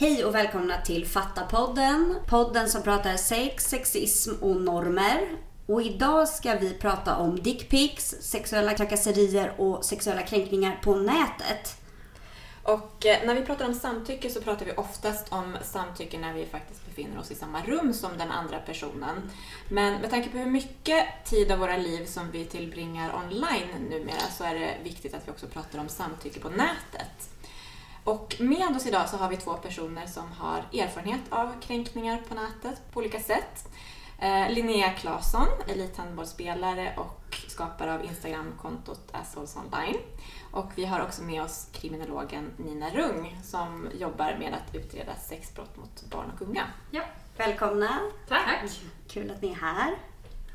Hej och välkomna till Fatta-podden. Podden som pratar sex, sexism och normer. Och idag ska vi prata om dickpics, sexuella trakasserier och sexuella kränkningar på nätet. Och eh, när vi pratar om samtycke så pratar vi oftast om samtycke när vi faktiskt befinner oss i samma rum som den andra personen. Men med tanke på hur mycket tid av våra liv som vi tillbringar online numera så är det viktigt att vi också pratar om samtycke på nätet. Och med oss idag så har vi två personer som har erfarenhet av kränkningar på nätet på olika sätt. Eh, Linnea Claesson, elithandbollsspelare och skapare av Instagramkontot Assholes Online. Och vi har också med oss kriminologen Nina Rung som jobbar med att utreda sexbrott mot barn och unga. Ja. Välkomna! Tack! Kul att ni är här.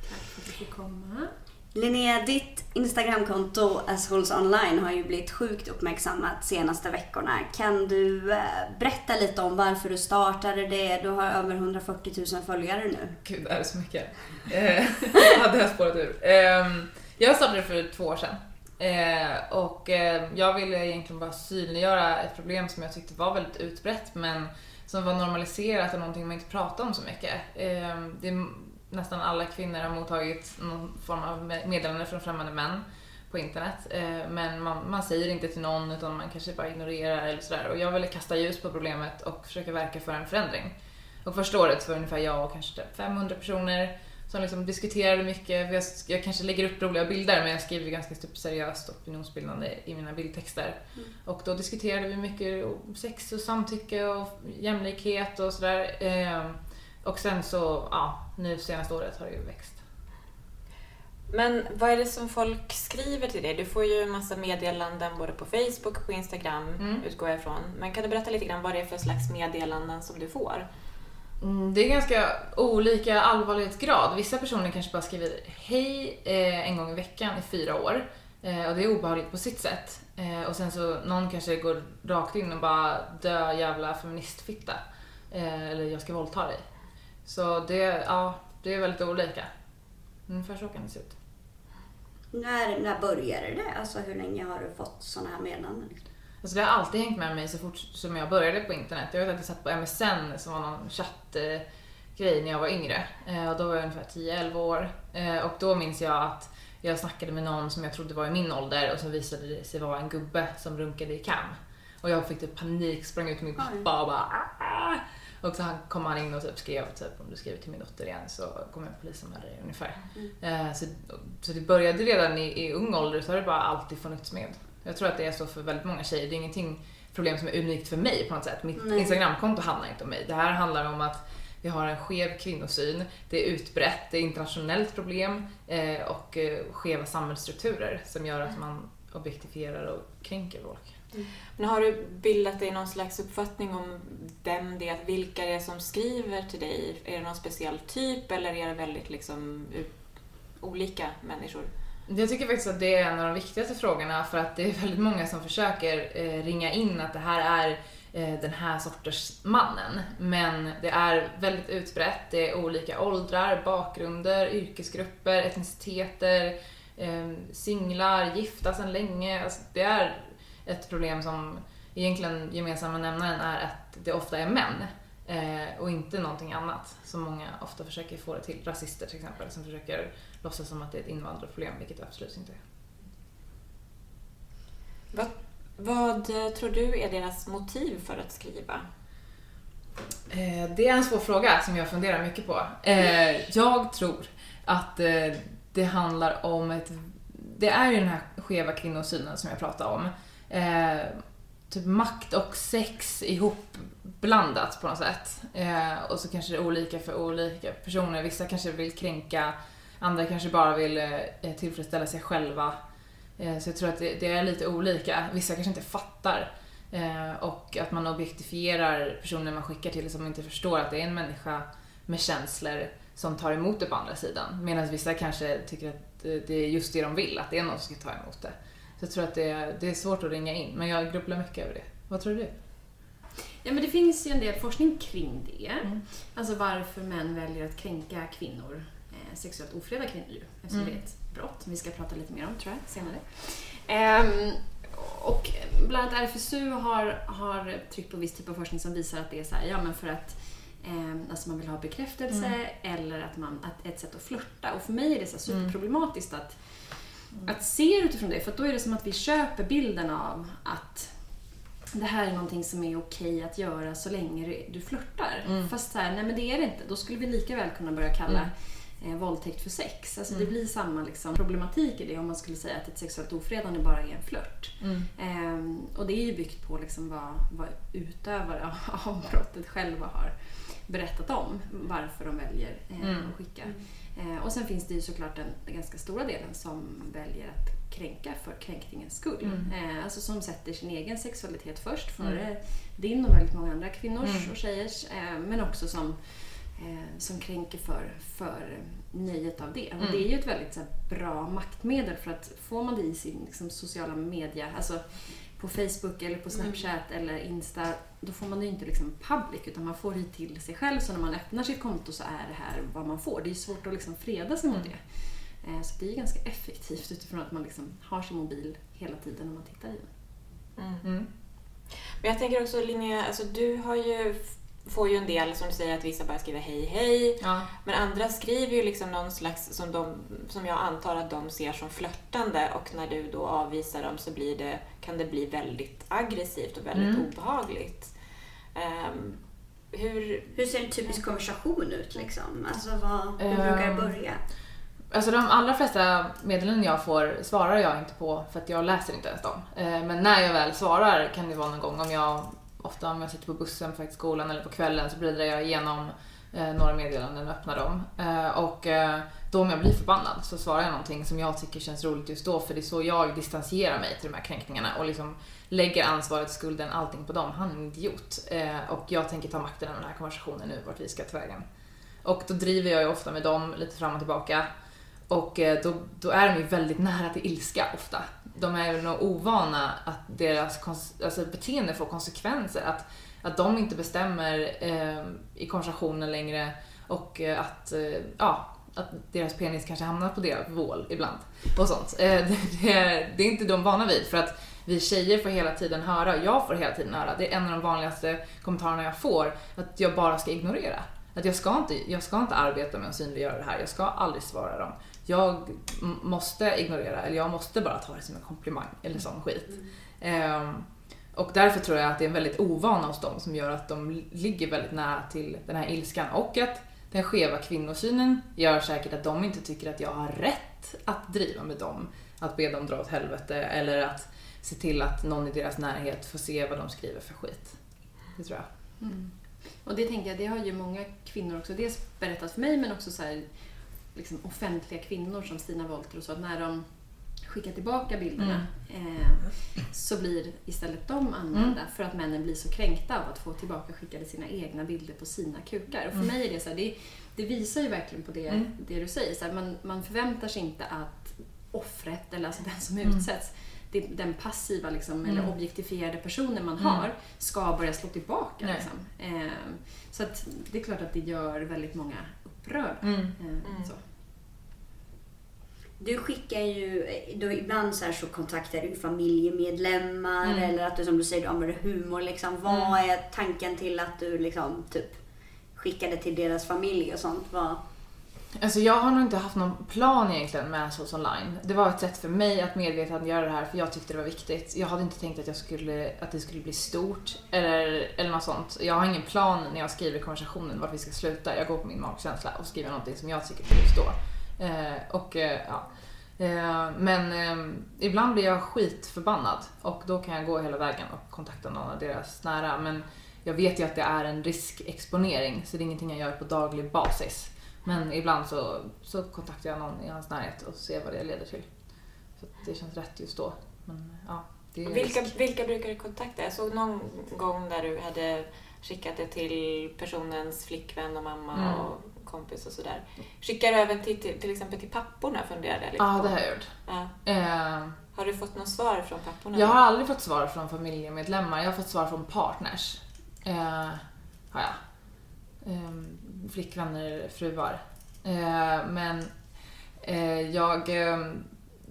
Tack för att du fick komma. Linnea, ditt Instagramkonto Assholes Online har ju blivit sjukt uppmärksammat senaste veckorna. Kan du eh, berätta lite om varför du startade det? Du har över 140 000 följare nu. Gud, det är så mycket. Eh, jag hade jag spårat ur. Ehm, jag startade för två år sedan. Eh, och ehm, jag ville egentligen bara synliggöra ett problem som jag tyckte var väldigt utbrett men som var normaliserat och någonting man inte pratade om så mycket. Ehm, det nästan alla kvinnor har mottagit någon form av meddelande från främmande män på internet. Eh, men man, man, säger inte till någon utan man kanske bara ignorerar eller sådär. Och jag ville kasta ljus på problemet och försöka verka för en förändring. Och första året var ungefär jag och kanske 500 typ personer som liksom diskuterade mycket. Jag, jag kanske lägger upp roliga bilder men jag skriver ganska typ seriöst opinionsbildande i mina bildtexter. Mm. Och då diskuterade vi mycket sex och samtycke och jämlikhet och sådär. Och sen så, ja, nu senaste året har det ju växt. Men vad är det som folk skriver till dig? Du får ju en massa meddelanden både på Facebook och på Instagram, mm. utgår jag ifrån. Men kan du berätta lite grann vad det är för slags meddelanden som du får? Mm, det är ganska olika allvarlighetsgrad. Vissa personer kanske bara skriver hej eh, en gång i veckan i fyra år. Eh, och det är obehagligt på sitt sätt. Eh, och sen så någon kanske går rakt in och bara dö jävla feministfitta. Eller jag ska våldta dig. Så det, ja, det är väldigt olika. Ungefär så kan det se ut. När, när började det? Alltså hur länge har du fått sådana här meddelanden? Alltså det har alltid hängt med mig så fort som jag började på internet. Jag vet att jag satt på MSN som var någon chattgrej när jag var yngre. Eh, och då var jag ungefär 10-11 år. Eh, och då minns jag att jag snackade med någon som jag trodde var i min ålder och så visade det sig vara en gubbe som runkade i cam. Och jag fick typ panik, sprang ut till min pappa och bara Aah! Och så kom han in och typ skrev typ om du skriver till min dotter igen så kommer jag polisanmäla dig ungefär. Mm. Eh, så, så det började redan i, i ung ålder så har det bara alltid funnits med. Jag tror att det är så för väldigt många tjejer. Det är ingenting problem som är unikt för mig på något sätt. Mitt Nej. Instagramkonto handlar inte om mig. Det här handlar om att vi har en skev kvinnosyn, det är utbrett, det är internationellt problem eh, och eh, skeva samhällsstrukturer som gör att man objektifierar och kränker folk. Mm. Men har du bildat dig någon slags uppfattning om vem det är, vilka det är som skriver till dig? Är det någon speciell typ eller är det väldigt liksom olika människor? Jag tycker faktiskt att det är en av de viktigaste frågorna för att det är väldigt många som försöker eh, ringa in att det här är eh, den här sorters mannen. Men det är väldigt utbrett, det är olika åldrar, bakgrunder, yrkesgrupper, etniciteter, eh, singlar, gifta sedan länge. Alltså, det är ett problem som egentligen gemensamma nämnaren är att det ofta är män eh, och inte någonting annat som många ofta försöker få det till. Rasister till exempel som försöker låtsas som att det är ett invandrarproblem, vilket det absolut inte är. Vad, vad tror du är deras motiv för att skriva? Eh, det är en svår fråga som jag funderar mycket på. Eh, jag tror att eh, det handlar om ett... Det är ju den här skeva kvinnosynen som jag pratade om eh, typ makt och sex ihop blandat på något sätt. Eh, och så kanske det är olika för olika personer. Vissa kanske vill kränka, andra kanske bara vill eh, tillfredsställa sig själva. Eh, så jag tror att det, det, är lite olika. Vissa kanske inte fattar. Eh, och att man objektifierar personer man skickar till som inte förstår att det är en människa med känslor som tar emot det på andra sidan. Medan vissa kanske tycker att eh, det är just det de vill, att det är någon som ska ta emot det. Jag tror att det är, det är svårt att ringa in, men jag grubblar mycket över det. Vad tror du? Ja, men det finns ju en del forskning kring det. Mm. Alltså varför män väljer att kränka kvinnor, eh, sexuellt ofredade kvinnor ju, eftersom mm. det är ett brott. Vi ska prata lite mer om, tror jag, senare. Um, och bland annat RFSU har, har tryckt på viss typ av forskning som visar att det är så här, ja men för att eh, alltså man vill ha bekräftelse eller att man, att ett sätt att flörta. Och för mig är det så här superproblematiskt att, att se utifrån det, för då är det som att vi köper bilden av att det här är någonting som är okej att göra så länge du- flörtar. Fast så här, nej men det är det inte. Då skulle vi lika väl kunna börja kalla eh, våldtäkt för sex. Alltså det blir samma liksom, problematik i det om man skulle säga att ett sexuellt ofredande bara är en flört. Ehm, och det är ju byggt på liksom vad, vad utövare av- av brottet själva har berättat om varför de väljer eh, att skicka. Eh, och sen finns det ju såklart den, ganska stora delen som väljer att kränka för kränkningens skull. Eh, alltså som sätter sin egen sexualitet först före din och väldigt många andra kvinnors och tjejers. Eh, men också som, som kränker för, för nöjet av det. Och det är ju ett väldigt här, bra maktmedel för att får man det i sin liksom, sociala media, alltså på Facebook eller på Snapchat eller Insta, då får man det ju inte liksom public utan man får det till sig själv. Så när man öppnar sitt konto så är det här vad man får. Det är svårt att liksom freda sig mot det. Eh, Så det är ganska effektivt utifrån att man liksom har sin mobil hela tiden när man tittar i den. Mm. Men jag tänker också Linnea, alltså du har ju, får ju en del som du säger att vissa bara skriver hej hej. Ja. Men andra skriver ju liksom någon slags, som, de, som jag antar att de ser som flörtande och när du då avvisar dem så blir det, kan det bli väldigt aggressivt och väldigt obehagligt. Ehm, hur... Hur ser en typisk konversation ut liksom? Alltså vad, hur Ehm. brukar det börja? Alltså de allra flesta meddelanden jag får svarar jag inte på för att jag läser inte ens dem. Eh, Men när jag väl svarar kan det vara någon gång om jag, ofta om jag sitter på bussen på väg till skolan eller på kvällen så bläddrar jag igenom eh, några meddelanden och öppnar dem. Eh, Och eh, då om jag blir förbannad så svarar jag någonting som jag tycker känns roligt just då för det är så jag distanserar mig till de här kränkningarna och liksom lägger ansvaret, skulden, allting på dem. Han är en idiot. Eh, Och jag tänker ta makten över den här konversationen nu, vart vi ska ta vägen. Och då driver jag ju ofta med dem lite fram och tillbaka. Och eh, då, då är de ju väldigt nära till ilska ofta. De är nog ovana att deras alltså beteende får konsekvenser. Att, att de inte bestämmer eh, i konversationen längre och eh, att, eh, ja, att deras penis kanske hamnar på deras vål ibland. Och sånt. Eh, det, det, är, det är inte de vana vid. För att vi tjejer får hela tiden höra, jag får hela tiden höra, det är en av de vanligaste kommentarerna jag får, att jag bara ska ignorera. Att jag ska inte, jag ska inte arbeta med att synliggöra det här, jag ska aldrig svara dem. Jag måste ignorera, eller jag måste bara ta det som en komplimang eller sån skit. Ehm, och därför tror jag att det är en väldigt ovana hos dem som gör att de ligger väldigt nära till den här ilskan. Och att den skeva kvinnosynen gör säkert att de inte tycker att jag har rätt att driva med dem. Att be dem dra åt helvete eller att se till att någon i deras närhet får se vad de skriver för skit. Det tror jag. Och det tänker jag, det har ju många kvinnor också dels berättat för mig men också så här, liksom offentliga kvinnor som Stina Wolter och så, att när de skickar tillbaka bilderna eh, så blir istället de anmälda för att männen blir så kränkta av att få tillbaka skickade sina egna bilder på sina kukar. Och för mig är det så här, det, det visar ju verkligen på det, det du säger. Så här, man, man förväntar sig inte att offret, eller alltså den som utsätts, det, den passiva liksom, eller objektifierade personen man har ska börja slå tillbaka. Liksom. Eh, så att det är klart att det gör väldigt många upprörda. Mm. Eh. Du skickar ju, då ibland så, så kontaktar du familjemedlemmar Mm. eller att du som du säger du använder humor. Liksom. Vad är tanken till att du liksom typ skickade till deras familj och sånt? Vad... Alltså jag har nog inte haft någon plan egentligen med Souls Online. Det var ett sätt för mig att medvetet göra det här för jag tyckte det var viktigt. Jag hade inte tänkt att, jag skulle, att det skulle bli stort eller, eller något sånt. Jag har ingen plan när jag skriver konversationen vart vi ska sluta. Jag går på min magkänsla och skriver någonting som jag tycker är just då. Eh, och eh, ja. Eh, men ibland blir jag skitförbannad och då kan jag gå hela vägen och kontakta någon av deras nära. Men jag vet ju att det är en riskexponering så det är ingenting jag gör på daglig basis. Men ibland så, så kontaktar jag någon i hans närhet och ser vad det leder till. Så det känns rätt just då. Men ja, Vilka, risk. vilka brukar du kontakta? Jag såg någon gång där du hade skickat det till personens flickvän och mamma Mm. och kompis och sådär. Skickar du även till, till, till exempel till papporna funderade jag lite Ja, på. det har jag gjort. Ja. Eh, Har du fått något svar från papporna? jag har aldrig fått svar från familjemedlemmar. Jag har fått svar från partners. Eh, har jag. Eh, flickvänner, fruar. Eh, men eh, jag... Eh,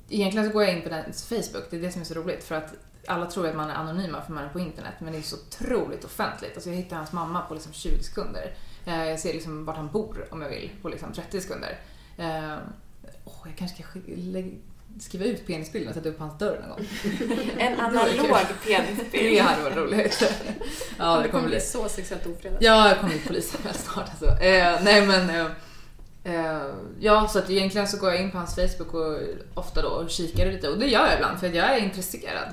egentligen så går jag in på den Facebook, det är det som är så roligt. För att alla tror att man är anonyma för man är på internet men det är så otroligt offentligt. Alltså jag hittar hans mamma på liksom 20 sekunder. Eh, jag ser liksom vart han bor om jag vill på liksom 30 sekunder. Oh, jag kanske ska skriva ut penisbilden och sätta upp hans dörr någon gång. En analog penisbild. Det hade varit roligt. Ja, det kommer bli så sexuellt ofredat. Ja, jag kommer bli polisanmäld snart alltså. Eh, nej men eh, eh, Ja, så att egentligen så går jag in på hans Facebook och ofta då och kikar lite och det gör jag ibland för att jag är intresserad.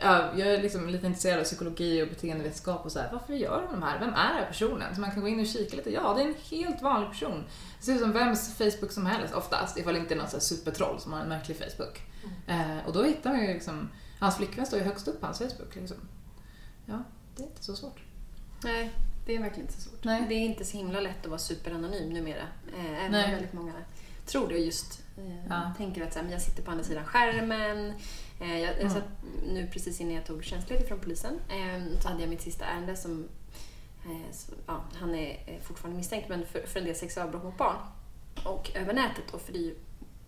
Jag är liksom lite intresserad av psykologi och beteendevetenskap och så här. Varför gör de här? Vem är den här personen? Så man kan gå in och kika lite. Ja, det är en helt vanlig person. Det ser ut som vems Facebook som helst oftast, ifall det inte är någon så supertroll som har en märklig Facebook. Mm. Eh, och då hittar man ju liksom, hans flickvän står ju högst upp på hans Facebook. Liksom. Ja, det är inte så svårt. Nej, det är verkligen inte så svårt. Nej. Det är inte så himla lätt att vara superanonym numera. Eh, även Nej. väldigt många tror det just eh, ja. tänker att så här, men jag sitter på andra sidan skärmen. Eh, jag, jag satt nu precis innan jag tog tjänstledigt från polisen eh, så hade jag mitt sista ärende som eh, så, ja, han är fortfarande misstänkt men för, för en del sexualbrott mot barn. Och över nätet då, för det är ju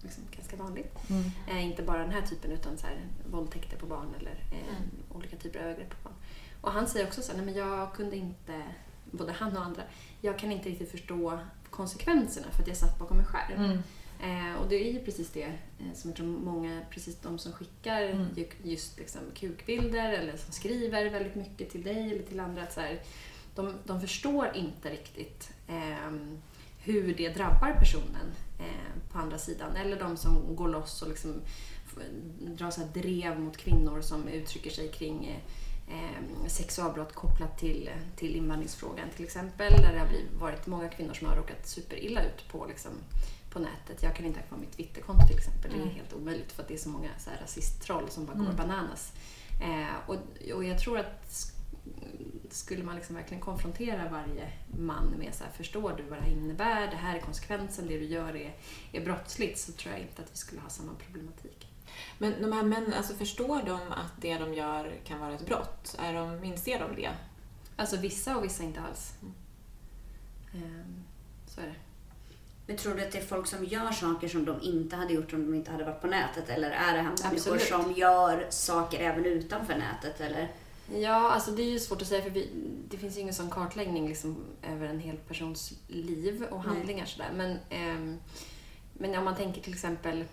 liksom ganska vanligt. Mm. Eh, inte bara den här typen utan så här, våldtäkter på barn eller eh, mm. olika typer av övergrepp på barn. Och han säger också så här, nej men jag kunde inte, både han och andra, jag kan inte riktigt förstå konsekvenserna för att jag satt bakom en skärm. Mm. Eh, och det är ju precis det eh, som jag tror många, precis de som skickar mm. just liksom, kukbilder eller som skriver väldigt mycket till dig eller till andra, att så här, de, de förstår inte riktigt eh, hur det drabbar personen eh, på andra sidan. Eller de som går loss och liksom drar så drev mot kvinnor som uttrycker sig kring eh, sexualbrott kopplat till, till invandringsfrågan till exempel. Där det har blivit, varit många kvinnor som har råkat superilla ut på liksom, på nätet. Jag kan inte ha kvar mitt Twitterkonto till exempel. Mm. Det är mm. helt omöjligt för att det är så många så här rasisttroll som bara går mm. bananas. Eh, och, och jag tror att skulle man liksom verkligen konfrontera varje man med så här, förstår du vad det här innebär, det här är konsekvensen, det du gör är, är brottsligt, så tror jag inte att vi skulle ha samma problematik. Men de här männen, alltså förstår de att det de gör kan vara ett brott? Är de, inser de det? Alltså vissa och vissa inte alls. Mm. Um, så är det. Men tror du att det är folk som gör saker som de inte hade gjort om de inte hade varit på nätet? Eller är det människor som gör saker även utanför nätet? Eller? Ja, alltså det är ju svårt att säga för vi, det finns ju ingen sån kartläggning liksom över en hel persons liv och handlingar sådär. Men, eh, men om man tänker till exempel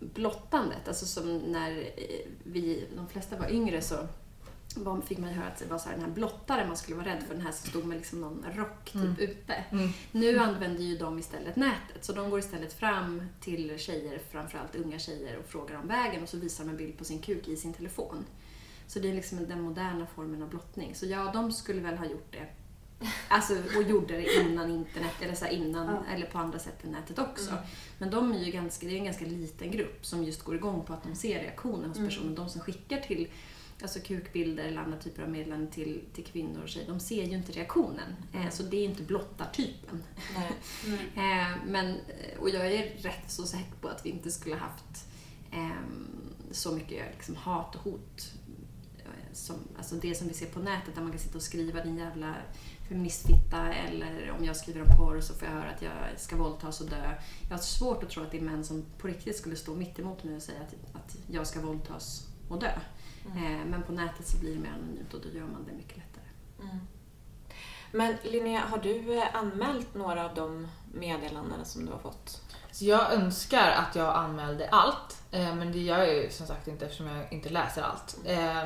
blottandet, alltså som när vi, de flesta var yngre så fick man höra att det var så här, den här blottaren man skulle vara rädd för, den här som stod med liksom någon rock typ mm. ute. Mm. Nu använder ju de istället nätet, så de går istället fram till tjejer, framförallt unga tjejer, och frågar om vägen och så visar de en bild på sin kuk i sin telefon. Så det är liksom den moderna formen av blottning. Så ja, de skulle väl ha gjort det. Alltså, och gjorde det innan internet, eller, så innan, ja. eller på andra sätt än nätet också. Mm. Men de är ju ganska, det är en ganska liten grupp som just går igång på att de ser reaktioner hos mm. personen. De som skickar till alltså kukbilder eller andra typer av meddelanden till, till kvinnor och tjejer, de ser ju inte reaktionen. Mm. så det är inte blottartypen. Mm. eh, men, och jag är rätt så säker på att vi inte skulle haft eh, så mycket liksom, hat och hot som, alltså det som vi ser på nätet där man kan sitta och skriva din jävla feministfitta eller om jag skriver om porr så får jag höra att jag ska våldtas och dö. Jag har svårt att tro att det är män som på riktigt skulle stå mitt emot mig och säga att, att jag ska våldtas och dö. Mm. Eh, men på nätet så blir det mer anonymt och då gör man det mycket lättare. Mm. Men Linnea, har du eh, anmält några av de meddelanden som du har fått? Så jag önskar att jag anmälde allt, eh, men det gör jag ju som sagt inte eftersom jag inte läser allt.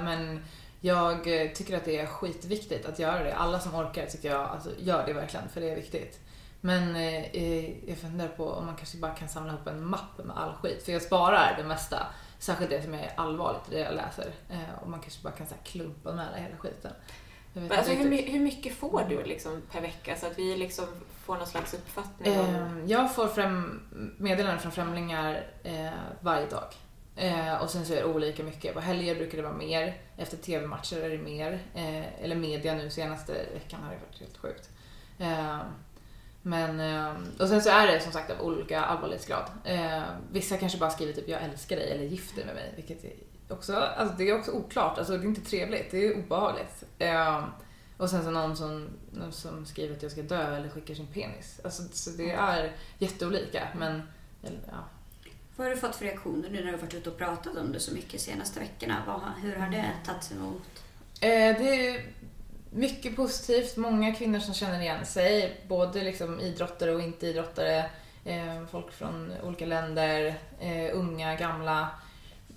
Men jag tycker att det är skitviktigt att göra det. Alla som orkar tycker jag, alltså, gör det verkligen för det är viktigt. Men eh, jag funderar på om man kanske bara kan samla ihop en mapp med all skit. För jag sparar det mesta. Särskilt det som är allvarligt, det jag läser. Eh, och man kanske bara kan så här, klumpa med hela skiten. Alltså, hur, hur, mycket får du liksom per vecka så att vi liksom får någon slags uppfattning? Om... Eh, jag får främ meddelanden från främlingar eh, varje dag. Eh, och sen så är det olika mycket. På helger brukar det vara mer. Efter TV-matcher är det mer. Eh, eller media nu senaste veckan har det varit helt sjukt. Eh, men, ehm, och sen så är det som sagt av olika allvarlighetsgrad. Eh, vissa kanske bara skriver typ “jag älskar dig” eller “gift dig med mig”, vilket är också, alltså det är också oklart. Alltså det är inte trevligt, det är obehagligt. Eh, och sen så någon som, någon som skriver att jag ska dö eller skickar sin penis. Alltså, så det är jätteolika, men ja. Vad har du fått för reaktioner nu när du varit ute och pratat om det så mycket de senaste veckorna? Vad, hur har det tagits emot? Eh, det är mycket positivt. Många kvinnor som känner igen sig. Både liksom idrottare och inte idrottare. Eh, folk från olika länder. Eh, unga, gamla.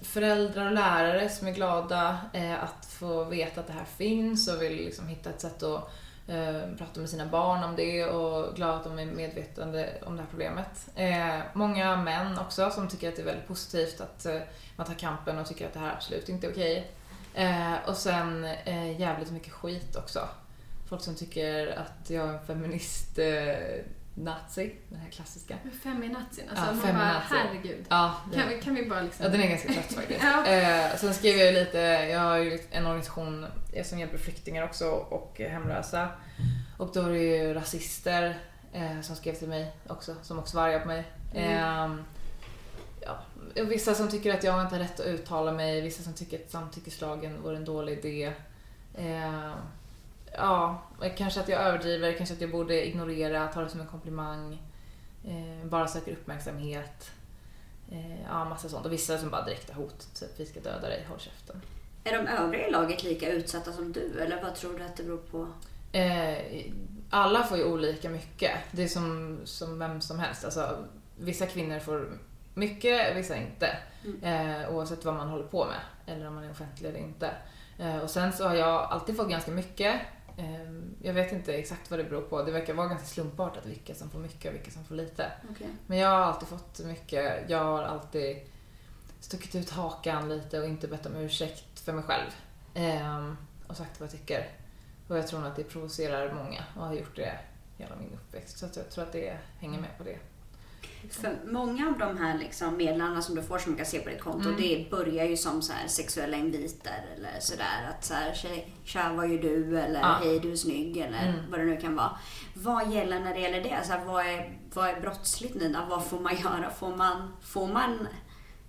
Föräldrar och lärare som är glada eh, att få veta att det här finns och vill liksom hitta ett sätt att eh, med sina barn om det och glad att de är medvetande om det här problemet. Eh, många män också som tycker att det är väldigt positivt att eh, man tar kampen och tycker att det här absolut inte är okej. Eh, och sen eh, jävligt mycket skit också. Folk som tycker att jag är en feminist eh, nazi, den här klassiska. Feminazin, Ja, alltså man bara, feminazi. herregud. Ja, Kan vi, kan vi bara liksom... Ja, den är ganska trött faktiskt. Ja. eh, sen skrev jag lite, jag har ju en organisation som hjälper flyktingar också och hemlösa. Och då var det ju rasister eh, som skrev till mig också, som också var arga på mig. Eh, ja, och vissa som tycker att jag inte har rätt att uttala mig, vissa som tycker att samtyckeslagen vore en dålig idé. Eh, ja, kanske att jag överdriver, kanske att jag borde ignorera, ta det som en komplimang. Eh, bara söker uppmärksamhet. Eh, ja, massa sånt. Och vissa som bara direkta hot. Typ, vi ska döda dig, håll käften. Är de övriga i laget lika utsatta som du eller vad tror du att det beror på? Eh, alla får ju olika mycket. Det är som, som vem som helst. Alltså, vissa kvinnor får mycket, vissa inte. Eh, oavsett vad man håller på med. Eller om man är offentlig eller inte. Eh, och sen så har jag alltid fått ganska mycket. Eh, jag vet inte exakt vad det beror på. Det verkar vara ganska slumpartat vilka som får mycket och vilka som får lite. Men jag har alltid fått mycket. Jag har alltid stuckit ut hakan lite och inte bett om ursäkt för mig själv. Ehm, och sagt vad jag tycker. Och jag tror nog att det provocerar många och har gjort det hela min uppväxt. Så jag tror att det hänger med på det. För många av de här liksom meddelandena som du får som man kan se på ditt konto, Mm. det börjar ju som så här sexuella inviter eller sådär. Att så här, "Tjej, tja vad gör du? Eller Ja. hej du är snygg eller Mm. vad det nu kan vara. Vad gäller när det gäller det? Så här, vad, är, vad är brottsligt Nina? Vad får man göra? Får man, får man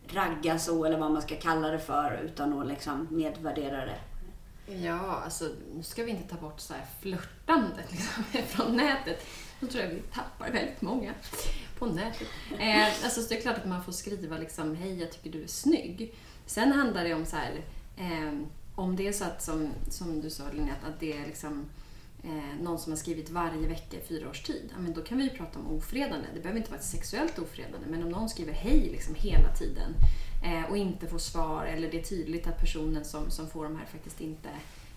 ragga så eller vad man ska kalla det för utan att liksom nedvärdera det? Ja, alltså nu ska vi inte ta bort så här flörtandet liksom, från nätet. Då tror jag vi tappar väldigt många på nätet. Eh, alltså, så det är klart att man får skriva liksom, hej jag tycker du är snygg. Sen handlar det om så här, eh, om det är så att som, som du sa Linnea, att- det är liksom eh, någon som har skrivit varje vecka i fyra års tid, ja, men då kan vi ju prata om ofredande. Det behöver inte vara ett sexuellt ofredande, men om någon skriver hej liksom hela tiden eh, och inte får svar eller det är tydligt att personen som, som får de här faktiskt inte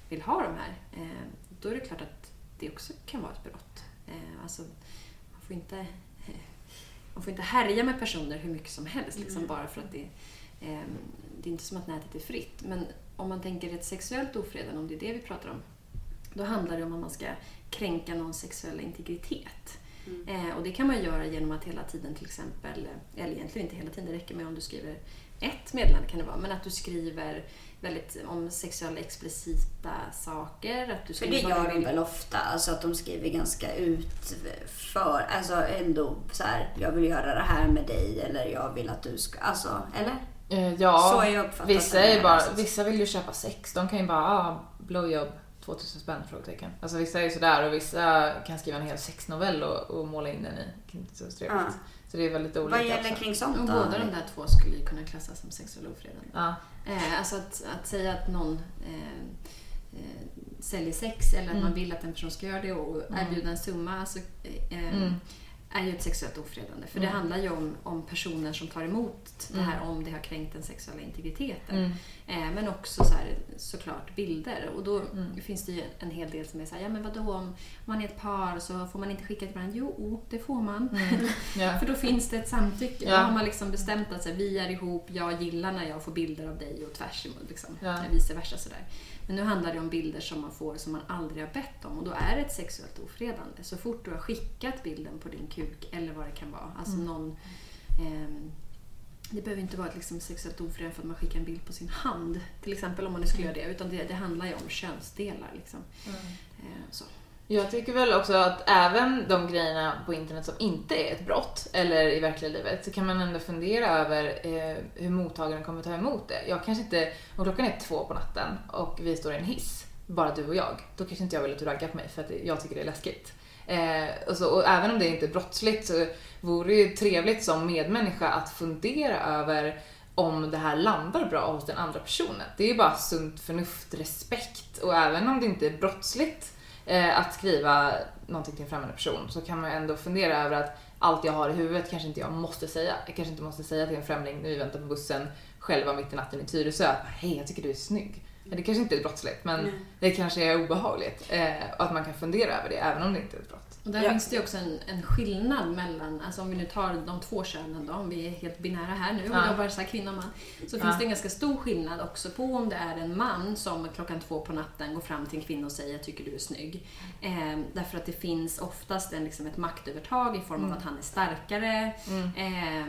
vill ha de här, eh, då är det klart att det också kan vara ett brott. Eh, alltså, man, får inte, eh, man får inte härja med personer hur mycket som helst liksom, bara för att det, eh, det är inte som att nätet är fritt. Men om man tänker ett sexuellt ofredande, om det är det vi pratar om, då handlar det om att man ska kränka någons sexuella integritet. Eh, och det kan man göra genom att hela tiden till exempel, eller egentligen inte hela tiden, det räcker med om du skriver ett meddelande kan det vara, men att du skriver väldigt om sexuella explicita saker. Att du För det gör de väl ofta, alltså att de skriver ganska ut för, alltså ändå så här, jag vill göra det här med dig eller jag vill att du ska, alltså, eller? Eh, ja, Så jag vissa, är bara, alltså. vissa vill ju köpa sex. De kan ju bara, ah, blowjob, 2000 spänn? Frågetecken. Alltså vissa är ju sådär och vissa kan skriva en hel sexnovell och, och måla in den i. Inte så trevligt. Ja. Så det är väldigt olika. Vad gäller kring sånt Och då? båda de där två skulle ju kunna klassas som sexuella ofredande. Ja. Eh, alltså att, att säga att någon eh, eh, säljer sex eller att Mm. man vill att en person ska göra det och erbjuda en summa alltså, eh, Mm. Är ju ett sexuellt ofredande. För det Mm. handlar ju om, om personer som tar emot det här om det har kränkt den sexuella integriteten. Mm. Eh, men också så här, såklart bilder. Och då Mm. finns det ju en hel del som är så här, ja men vadå om man är ett par så får man inte skicka till varandra? Jo, det får man. Ja. För då finns det ett samtycke. Mm. Ja. Då har man liksom bestämt att så här, vi är ihop, jag gillar när jag får bilder av dig och tvärs emot, liksom, eller vice versa. Sådär. Men nu handlar det om bilder som man får som man aldrig har bett om och då är det ett sexuellt ofredande. Så fort du har skickat bilden på din kuk eller vad det kan vara, alltså Mm. någon ehm, det behöver inte vara ett liksom sexuellt ofredande för att man skickar en bild på sin hand. Till exempel om man nu skulle göra det. Utan det, det handlar ju om könsdelar. Liksom. Eh, så. Jag tycker väl också att även de grejerna på internet som inte är ett brott eller i verkliga livet så kan man ändå fundera över eh, hur mottagaren kommer ta emot det. Jag kanske inte, om klockan är två på natten och vi står i en hiss, bara du och jag, då kanske inte jag vill att du raggar på mig för att jag tycker det är läskigt. Eh, och, så, och även om det inte är brottsligt så vore det ju trevligt som medmänniska att fundera över om det här landar bra hos den andra personen. Det är ju bara sunt förnuft, respekt och även om det inte är brottsligt eh, att skriva någonting till en främmande person så kan man ju ändå fundera över att allt jag har i huvudet kanske inte jag måste säga. Jag kanske inte måste säga till en främling när vi väntar på bussen själva mitt i natten i Tyresö att hej jag tycker du är snygg. Det kanske inte är brottsligt men Nej. det kanske är obehagligt. Eh, och att man kan fundera över det även om det inte är ett brott. Och där Ja. finns det ju också en, en skillnad mellan, alltså om vi nu tar de två könen då, om vi är helt binära här nu och Ja. jobbar så här kvinna och man. Så Ja. finns det en ganska stor skillnad också på om det är en man som klockan två på natten går fram till en kvinna och säger jag tycker du är snygg. Eh, därför att det finns oftast en, liksom ett maktövertag i form av att han är starkare. Eh,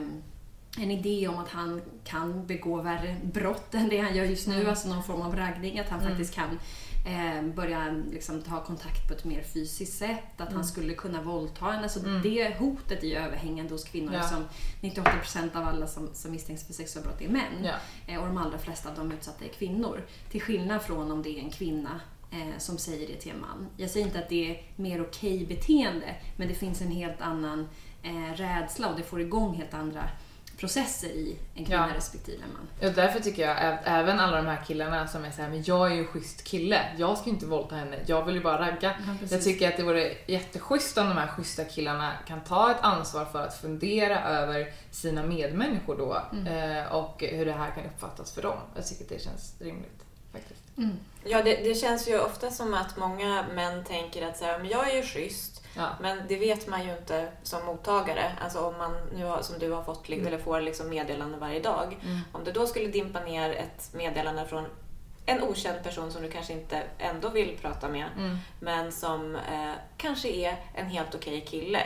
en idé om att han kan begå värre brott än det han gör just nu, alltså någon form av raggning. Att han faktiskt kan eh, börja liksom, ta kontakt på ett mer fysiskt sätt. Att han skulle kunna våldta en. Alltså, Det hotet är ju överhängande hos kvinnor Ja. eftersom 98% av alla som, som misstänks för sexualbrott är män. Ja. Eh, och de allra flesta av de utsatta är kvinnor. Till skillnad från om det är en kvinna eh, som säger det till en man. Jag säger inte att det är mer okej beteende, men det finns en helt annan eh, rädsla och det får igång helt andra processer i en kvinna Ja. respektive en man. Och därför tycker jag att även alla de här killarna som är så här, men jag är ju en schysst kille. Jag ska ju inte våldta henne. Jag vill ju bara ragga. precis. jag tycker att det vore jätteschysst om de här schyssta killarna kan ta ett ansvar för att fundera över sina medmänniskor då eh, och hur det här kan uppfattas för dem. Jag tycker att det känns rimligt faktiskt. Ja, det, det känns ju ofta som att många män tänker att så här, men jag är ju schysst. Ja. Men det vet man ju inte som mottagare. Alltså om man nu har, som du har fått li- eller får liksom meddelanden varje dag. Om det då skulle dimpa ner ett meddelande från en okänd person som du kanske inte ändå vill prata med. Men som eh, kanske är en helt okej kille.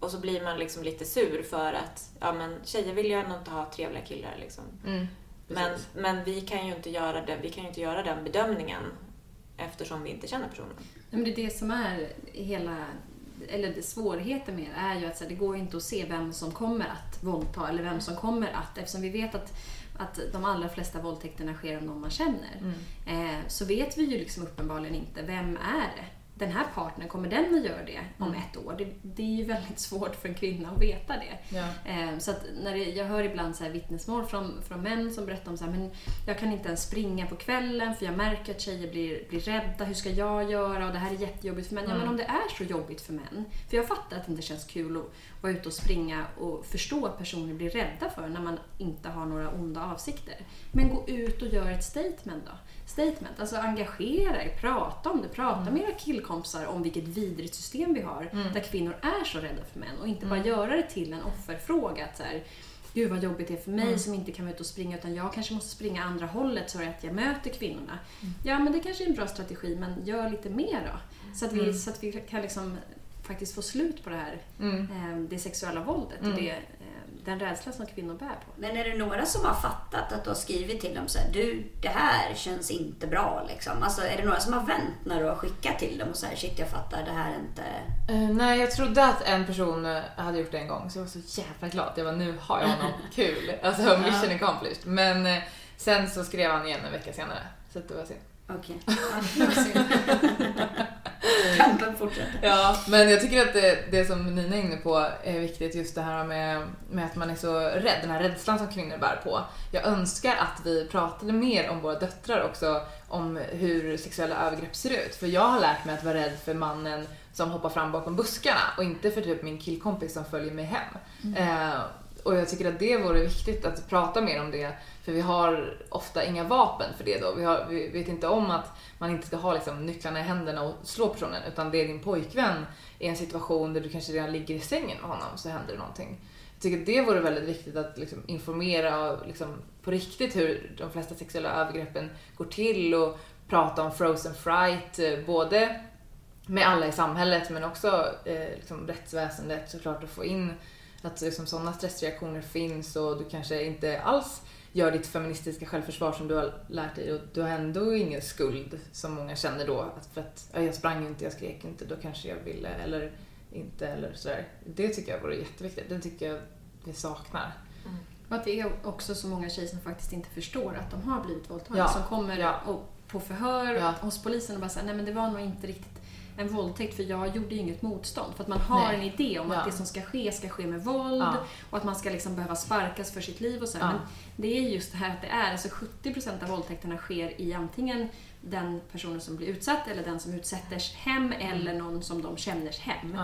Och så blir man liksom lite sur för att ja, men tjejer vill ju ändå inte ha trevliga killar. Liksom. Mm, Men, men vi kan ju inte göra det, vi kan ju inte göra den bedömningen eftersom vi inte känner personen. Men det är det som är hela eller svårigheten med det är ju att här, det går inte att se vem som kommer att våldta eller vem som kommer att, eftersom vi vet att, att de allra flesta våldtäkterna sker av någon man känner. Eh, så vet vi ju liksom uppenbarligen inte, vem är det? Den här partnern, kommer den att göra det om ett år? Det, det är ju väldigt svårt för en kvinna att veta det. Ja. Eh, Så när det, jag hör ibland så här vittnesmål från, från män som berättar om så här, men jag kan inte ens springa på kvällen för jag märker att tjejer blir, blir rädda. Hur ska jag göra? Och det här är jättejobbigt för män. Ja, men om det är så jobbigt för män. För jag fattar att det inte känns kul att vara ute och springa och förstå att personer blir rädda för när man inte har några onda avsikter. Men gå ut och gör ett statement då. Statement, alltså engagera er, prata om det. Prata med era killkompisar om vilket vidrigt system vi har där kvinnor är så rädda för män och inte bara göra det till en offerfråga. Att så här, Gud vad jobbigt det är för mig som inte kan vara ute och springa utan jag kanske måste springa andra hållet så att jag möter kvinnorna. Ja men det kanske är en bra strategi men gör lite mer då. Så att vi, så att vi kan liksom faktiskt få slut på det här Mm. eh, det sexuella våldet och det, den rädsla som kvinnor bär på. Men är det några som har fattat att du har skrivit till dem så här, du det här känns inte bra liksom? Alltså är det några som har vänt när du har skickat till dem och så här, shit jag fattar det här är inte... Eh, nej, jag trodde att en person eh, hade gjort det en gång så jag var så jävla glad. Jag var nu har jag honom. Kul! Alltså mission accomplished. Men eh, sen så skrev han igen en vecka senare. Så det var synd. Okej. Kampen fortsätter. Ja, men jag tycker att det, det som Nina är inne på är viktigt, just det här med, med att man är så rädd, den här rädslan som kvinnor bär på. Jag önskar att vi pratade mer om våra döttrar också, om hur sexuella övergrepp ser ut. För jag har lärt mig att vara rädd för mannen som hoppar fram bakom buskarna och inte för typ min killkompis som följer mig hem. Eh, och jag tycker att det vore viktigt att prata mer om det, för vi har ofta inga vapen för det då. Vi, har, vi vet inte om att man inte ska ha liksom nycklarna i händerna och slå personen, utan det är din pojkvän i en situation där du kanske redan ligger i sängen med honom så händer det någonting. Jag tycker att det vore väldigt viktigt att liksom informera och liksom på riktigt hur de flesta sexuella övergreppen går till och prata om frozen fright, eh, både med alla i samhället men också eh, liksom rättsväsendet såklart att få in att liksom, sådana stressreaktioner finns och du kanske inte alls gör ditt feministiska självförsvar som du har lärt dig och du har ändå ingen skuld som många känner då. Att för att ja, jag sprang inte, jag skrek inte, då kanske jag ville eller inte eller sådär. Det tycker jag vore jätteviktigt. Det tycker jag vi saknar. Och att det är också så många tjejer som faktiskt inte förstår att de har blivit våldtagna. Ja, Som kommer ja. och på förhör Ja. hos polisen och bara säga nej men det var nog inte riktigt en våldtäkt för jag gjorde ju inget motstånd. För att man har Nej. en idé om Ja. att det som ska ske ska ske med våld Ja. och att man ska liksom behöva sparkas för sitt liv och så. Ja. Men det är just det här att det är, alltså 70% av våldtäkterna sker i antingen den personen som blir utsatt eller den som utsätters hem eller någon som de känners hem.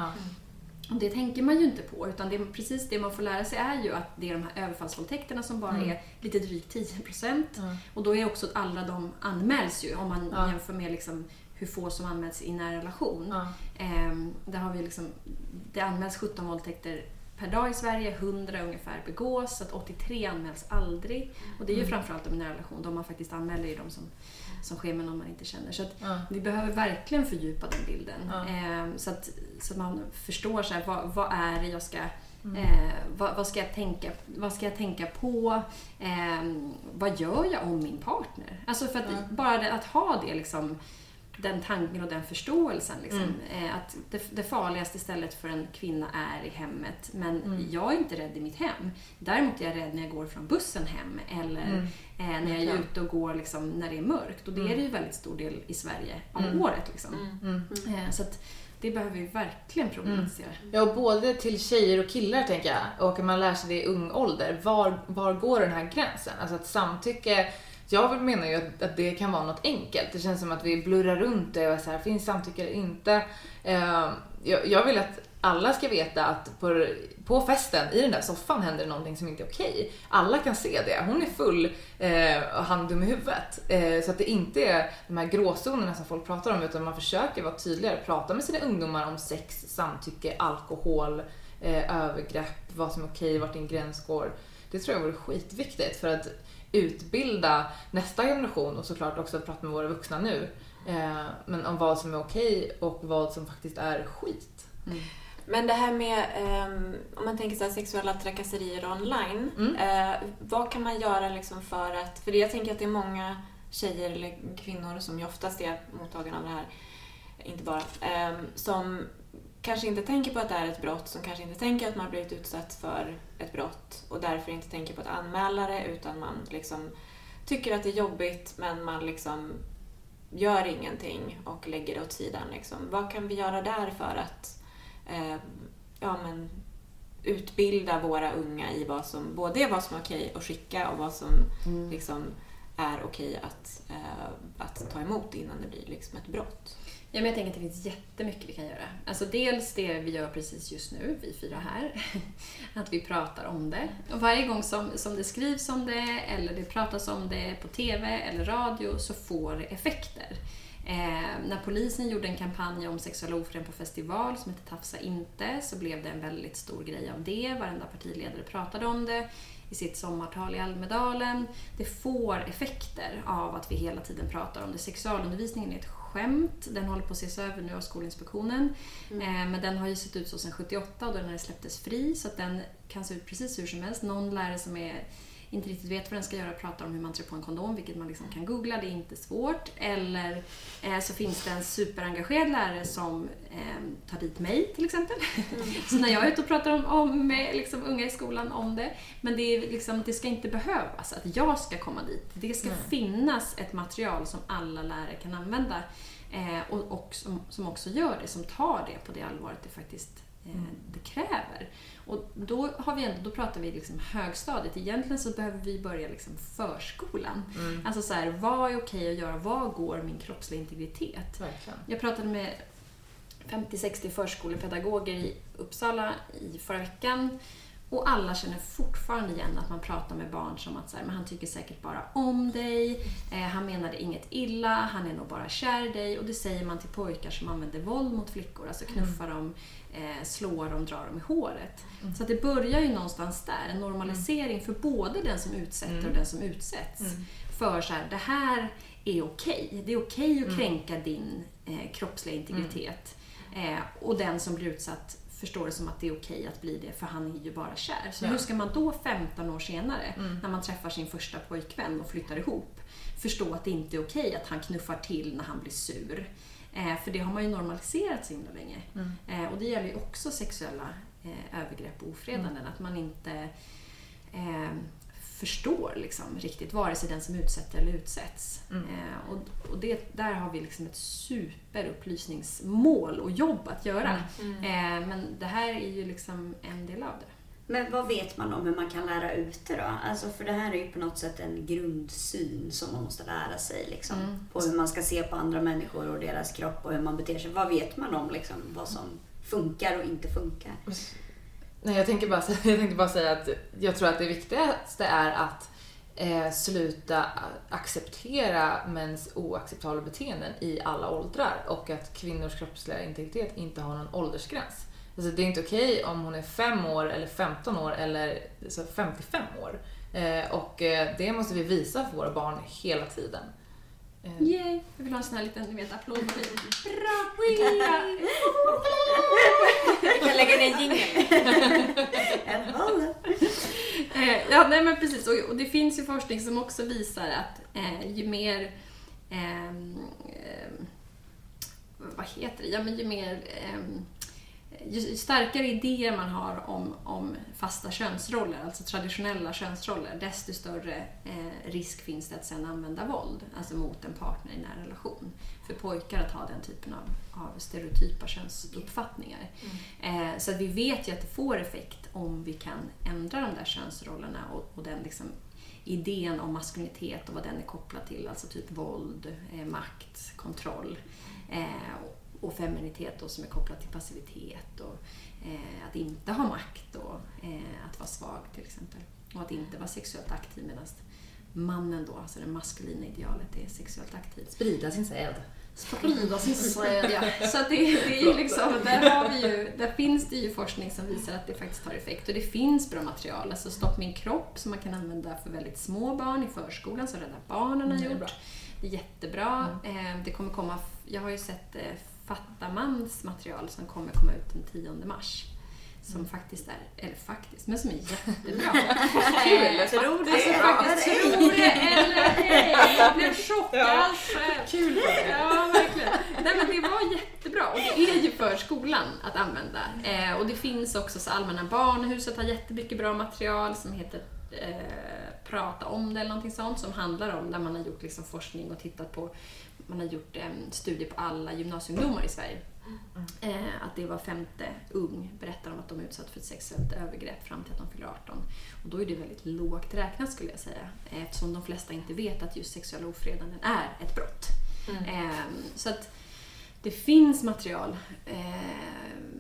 Och det tänker man ju inte på, utan det, precis det man får lära sig är ju att det är de här överfallsvåldtäkterna som bara Mm. är lite drygt 10%. Ja. Och då är också att alla de anmäls ju, om man Ja. jämför med liksom hur få som anmäls i nära relation. Ehm, där har vi liksom, det anmäls 17 våldtäkter per dag i Sverige, 100 ungefär begås, så att 83 anmäls aldrig. Och det är ju Mm. framförallt de i nära relation, de man faktiskt anmäler är de som, som sker med någon man inte känner. Så Ja. vi behöver verkligen fördjupa den bilden. Ja. Ehm, så, att, så att man förstår så här, vad, vad är det jag ska Mm. Eh, vad, vad, ska jag tänka, vad ska jag tänka på? Ehm, vad gör jag om min partner? Alltså för att bara det, att ha det liksom, den tanken och den förståelsen. Liksom, Mm. eh, att det, det farligaste stället för en kvinna är i hemmet. Men Mm. jag är inte rädd i mitt hem. Däremot är jag rädd när jag går från bussen hem eller Mm. eh, när jag är ute och går liksom, när det är mörkt. Och det Mm. är det ju väldigt stor del i Sverige av Mm. året. Liksom. Mm. Mm. Eh, så att det behöver vi verkligen problematisera. Ja, och både till tjejer och killar tänker jag. Och man lär sig det i ung ålder. Var, var går den här gränsen? Alltså att samtycke, jag menar ju att, att det kan vara något enkelt. Det känns som att vi blurrar runt det och är så här, finns samtycke eller inte? Eh, jag, jag vill att alla ska veta att på, på festen, i den där soffan, händer det någonting som inte är okej. Alla kan se det. Hon är full eh, och han dum i huvudet. Eh, så att det inte är de här gråzonerna som folk pratar om utan man försöker vara tydligare. Prata med sina ungdomar om sex, samtycke, alkohol, eh, övergrepp, vad som är okej, vart din gräns går. Det tror jag vore skitviktigt för att utbilda nästa generation och såklart också prata med våra vuxna nu. Eh, men om vad som är okej och vad som faktiskt är skit. Men det här med, ehm, om man tänker så här, sexuella trakasserier online. Mm. Eh, vad kan man göra liksom för att, för jag tänker att det är många tjejer eller kvinnor som ju oftast är mottagarna av det här, inte bara, ehm, som kanske inte tänker på att det är ett brott, som kanske inte tänker att man har blivit utsatt för ett brott och därför inte tänker på att anmäla det utan man liksom tycker att det är jobbigt men man liksom gör ingenting och lägger det åt sidan. Liksom. Vad kan vi göra där för att eh, ja, men, utbilda våra unga i vad som både är vad som är okej att skicka och vad som Mm. liksom, är okej att, eh, att ta emot innan det blir liksom ett brott. Ja, men jag tänker att det finns jättemycket vi kan göra. Alltså dels det vi gör precis just nu, vi fyra här. Att vi pratar om det. Och varje gång som, som det skrivs om det, eller det pratas om det på TV eller radio, så får det effekter. Eh, när polisen gjorde en kampanj om sexuella ofredanden på festival som hette Tafsa inte, så blev det en väldigt stor grej av det. Varenda partiledare pratade om det i sitt sommartal i Almedalen. Det får effekter av att vi hela tiden pratar om det. Sexualundervisningen är ett skämt. Den håller på att ses över nu av Skolinspektionen. Eh, men den har ju sett ut så sedan 78 och då när den släpptes fri så att den kan se ut precis hur som helst. Någon lärare som är inte riktigt vet vad den ska göra pratar om hur man trär på en kondom, vilket man liksom kan googla, det är inte svårt. Eller eh, så finns det en superengagerad lärare som eh, tar dit mig till exempel. så när jag är ute och pratar om, om med liksom, unga i skolan om det. Men det, är liksom, det ska inte behövas att jag ska komma dit. Det ska Nej. finnas ett material som alla lärare kan använda. Eh, och och som, som också gör det, som tar det på det allvaret det faktiskt Mm. Det kräver. Och då, har vi ändå, då pratar vi liksom högstadiet. Egentligen så behöver vi börja liksom förskolan. Mm. Alltså så här, vad är okej att göra? Vad går min kroppsliga integritet? Verkligen. Jag pratade med 50-60 förskolepedagoger i Uppsala i förra veckan. Och alla känner fortfarande igen att man pratar med barn som att så här, men han tycker säkert bara om dig, eh, han menade inget illa, han är nog bara kär i dig. Och det säger man till pojkar som använder våld mot flickor, alltså knuffar dem, eh, slår dem, drar dem i håret. Mm. Så att det börjar ju någonstans där, en normalisering för både den som utsätter Mm. och den som utsätts. Mm. För så här, det här är okej. Det är okej att Mm. kränka din eh, kroppsliga integritet. Eh, och den som blir utsatt förstår det som att det är okej att bli det för han är ju bara kär. Så Ja. hur ska man då 15 år senare, Mm. när man träffar sin första pojkvän och flyttar ihop, förstå att det inte är okej att han knuffar till när han blir sur? Eh, för det har man ju normaliserat så himla länge. Mm. Eh, och det gäller ju också sexuella eh, övergrepp och ofredanden. Mm. Att man inte eh, förstår liksom riktigt, vare sig den som utsätter eller utsätts. Mm. Eh, och och det, där har vi liksom ett superupplysningsmål och jobb att göra. Mm. Eh, men det här är ju liksom en del av det. Men vad vet man om hur man kan lära ut det då? Alltså för det här är ju på något sätt en grundsyn som man måste lära sig. Liksom, Mm. På hur man ska se på andra människor och deras kropp och hur man beter sig. Vad vet man om liksom, vad som funkar och inte funkar? Nej, jag, tänker bara, jag tänkte bara säga att jag tror att det viktigaste är att eh, sluta acceptera mäns oacceptabla beteenden i alla åldrar och att kvinnors kroppsliga integritet inte har någon åldersgräns. Alltså, det är inte okej om hon är 5 år eller 15 år eller så 55 år. Eh, och eh, det måste vi visa för våra barn hela tiden. Eh, Yay! Jag vill ha en sån här liten ni vet, applåd. Bra! Jag kan lägga ner jingeln. Eh, ja, nej men precis. Och, det finns ju forskning som också visar att eh, ju mer... ehm, vad heter det? Ja, men ju mer... ehm, ju starkare idéer man har om, om fasta könsroller, alltså traditionella könsroller, desto större eh, risk finns det att sen använda våld, alltså mot en partner i nära relation. För pojkar att ha den typen av, av stereotypa könsuppfattningar. Eh, så vi vet ju att det får effekt om vi kan ändra de där könsrollerna och, och den liksom idén om maskulinitet och vad den är kopplad till, alltså typ våld, eh, makt, kontroll. Eh, och- feminitet då, som är kopplat till passivitet och eh, att inte ha makt och eh, att vara svag till exempel. Och att inte vara sexuellt aktiv medan mannen då, alltså det maskulina idealet, är sexuellt aktiv Sprida sin säd. sprida sin säd. Ja. Så det, det är liksom, där, har vi ju, där finns det ju forskning som visar att det faktiskt har effekt. Och det finns bra material, alltså Stopp min kropp som man kan använda för väldigt små barn i förskolan, som Rädda Barnen har Mm, gjort. Det är jättebra. Eh, Det kommer komma, jag har ju sett eh, Fattamans material som kommer komma ut den 10 mars. Som Mm. faktiskt är, eller faktiskt, men som är jättebra. Kul! Tror det. Alltså faktiskt, tror det eller ej! Jag blev chockad. Kul för dig! Ja, verkligen. Nej, men det var jättebra och det är ju för skolan att använda. Eh, och det finns också, så Allmänna Barnhuset har jättemycket bra material som heter eh, Prata om det eller någonting sånt som handlar om, där man har gjort liksom forskning och tittat på, man har gjort en studie på alla gymnasieungdomar i Sverige. Eh, att det var femte ung berättar om att de är utsatt för ett sexuellt övergrepp fram till att de fyller 18. Och då är det väldigt lågt räknat skulle jag säga. eh, Eftersom de flesta inte vet att just sexuella ofredanden är ett brott. Eh, så att det finns material. Eh,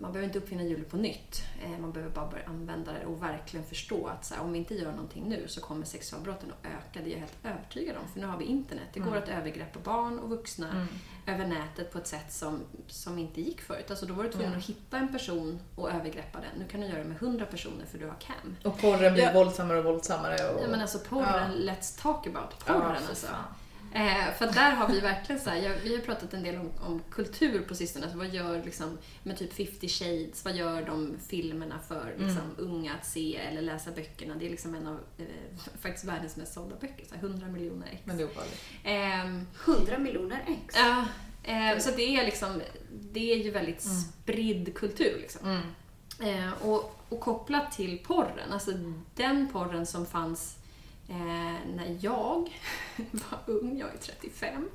man behöver inte uppfinna hjulet på nytt. Eh, man behöver bara börja använda det och verkligen förstå att så här, om vi inte gör någonting nu så kommer sexualbrotten att öka. Det är jag helt övertygad om. För nu har vi internet. Det går att övergreppa barn och vuxna Mm. över nätet på ett sätt som, som inte gick förut. Alltså då var du tvungen att hitta en person och övergreppa den. Nu kan du göra det med 100 personer för du har cam. Och porren blir Ja. våldsammare och våldsammare. Och... Ja, men alltså porren, let's talk about Ja, porren fy alltså. fan. Eh, för där har vi verkligen så här, jag, vi har pratat en del om, om kultur på sistone. Alltså vad gör liksom, med typ 50 shades, vad gör de filmerna för liksom, unga att se eller läsa böckerna? Det är liksom en av eh, faktiskt världens mest sålda böcker, så här 100 miljoner ex. Men det är. Ehm, 100 miljoner ex. Ja, eh, så det är liksom, det är ju väldigt spridd kultur liksom. Mm. Eh, och, och kopplat till porren, alltså den porren som fanns eh, när jag var ung, jag är 35.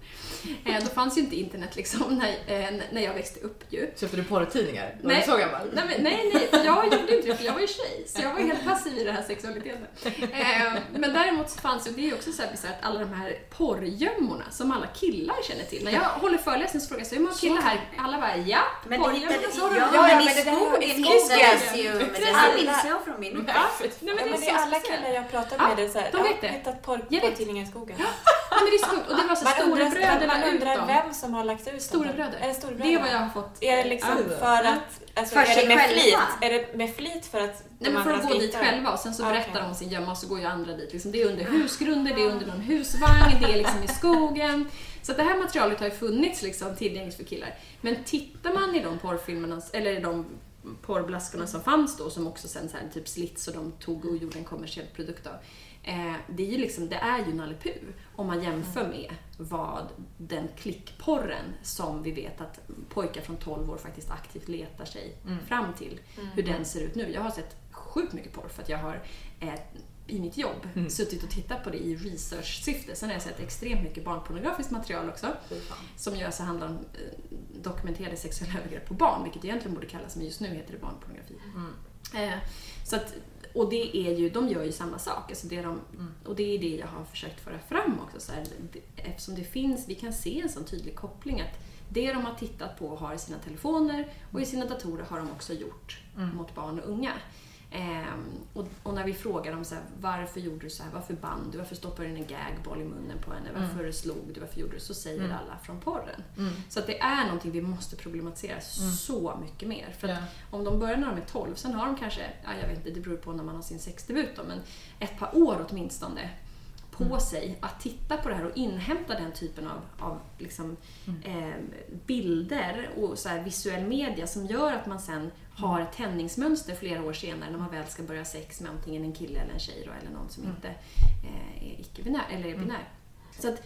Eh, då fanns ju inte internet liksom när, eh, när jag växte upp ju. Köpte du porrtidningar? Var Nej. du så gammal? Nej, men, nej, nej, jag gjorde inte det för jag var ju tjej, så jag var helt passiv i det här sexualiteten. Eh, men däremot så fanns ju, det är också så här bisarrt, alla de här porrgömmorna som alla killar känner till. När jag håller föreläsning så frågar jag så hur många killar här? Alla bara ja, Men det hittade, porrgömmorna. Så har ja, de- Ja, ja, men i det där skog, har det vi hittades ju. Det här minns jag från min Ja, uppväxt. Ja, det men är det så är alla killar jag pratar Ja, med, det vet det. jag har hittat porr, Jag vet. i skogen. Ja, men det är skumt. Och det var så Man undrar, storebröder man ut undrar dem. vem som har lagt ut Storebröder. Är det storebröder? Det är vad jag har fått. Är det liksom Ja. för att... Alltså, För är sig det med själva? flit? Är det med flit för att Nej, men för att gå dit hitta dem? själva och sen så berättar de om sin gömma och så går ju andra dit. Liksom, det är under husgrunder, det är under någon husvagn, det är liksom i skogen. Så att det här materialet har ju funnits liksom tillgängligt för killar. Men tittar man i de porrfilmerna, eller i de porrblaskorna som fanns då, som också sen så här, typ slits och de tog och gjorde en kommersiell produkt av. Eh, det är ju liksom, det är ju Nalle om man jämför med vad den klickporren som vi vet att pojkar från 12 år faktiskt aktivt letar sig fram till, hur den ser ut nu. Jag har sett sjukt mycket porr för att jag har eh, i mitt jobb Mm. suttit och tittat på det i research-syfte. Sen har jag sett extremt mycket barnpornografiskt material också. Som ju alltså handlar om eh, dokumenterade sexuella övergrepp på barn, vilket egentligen borde kallas, men just nu heter det barnpornografi. Mm. Eh, så att, och det är ju, de gör ju samma sak. Alltså det de, Mm. Och det är det jag har försökt föra fram också. Så här, eftersom det finns, vi kan se en sån tydlig koppling att det de har tittat på och har i sina telefoner och i sina datorer har de också gjort Mm. mot barn och unga. Ehm, och, och när vi frågar dem så här, varför gjorde du så här, varför band du, varför stoppade du en gagboll i munnen på henne, varför slog du, varför gjorde du, så säger Mm. alla från porren. Mm. Så att det är någonting vi måste problematisera så mycket mer. För Ja. om de börjar när de är 12, sen har de kanske, ja, jag vet inte, det beror på när man har sin sexdebut då, men ett par år åtminstone på Mm. sig att titta på det här och inhämta den typen av, av liksom, Mm. eh, bilder och så här visuell media som gör att man sen har ett tändningsmönster flera år senare när man väl ska börja sex med antingen en kille eller en tjej då, eller någon som Mm. inte eh, är icke-binär eller är binär. Så att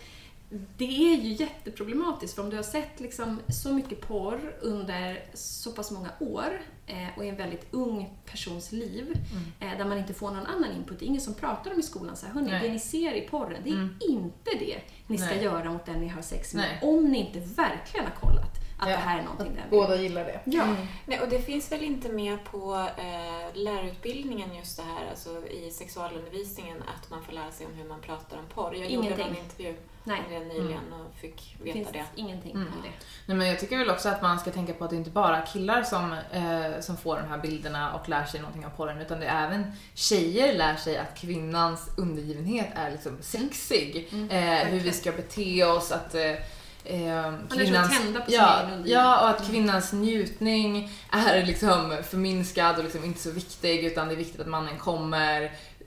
det är ju jätteproblematiskt för om du har sett liksom så mycket porr under så pass många år eh, och i en väldigt ung persons liv eh, där man inte får någon annan input. Det är ingen som pratar om i skolan så här, hörni, det ni ser i porren, det är Mm. inte det ni ska Nej. göra mot den ni har sex med. Nej. Om ni inte verkligen har kollat att Ja, det här är någonting vill. båda gillar det. Ja. Mm. Nej, och det finns väl inte med på eh, lärarutbildningen just det här, alltså i sexualundervisningen, att man får lära sig om hur man pratar om porr. Jag gjorde Ingenting. en intervju Nej, om det nyligen och fick det veta finns det. ingenting Mm. om det. Nej, men jag tycker väl också att man ska tänka på att det inte bara är killar som, eh, som får de här bilderna och lär sig någonting av porren utan det är även tjejer lär sig att kvinnans undergivenhet är liksom sexig. Mm, eh, hur vi ska bete oss, att eh, sin ja, ja, och att kvinnans njutning är liksom förminskad och liksom inte så viktig utan det är viktigt att mannen kommer.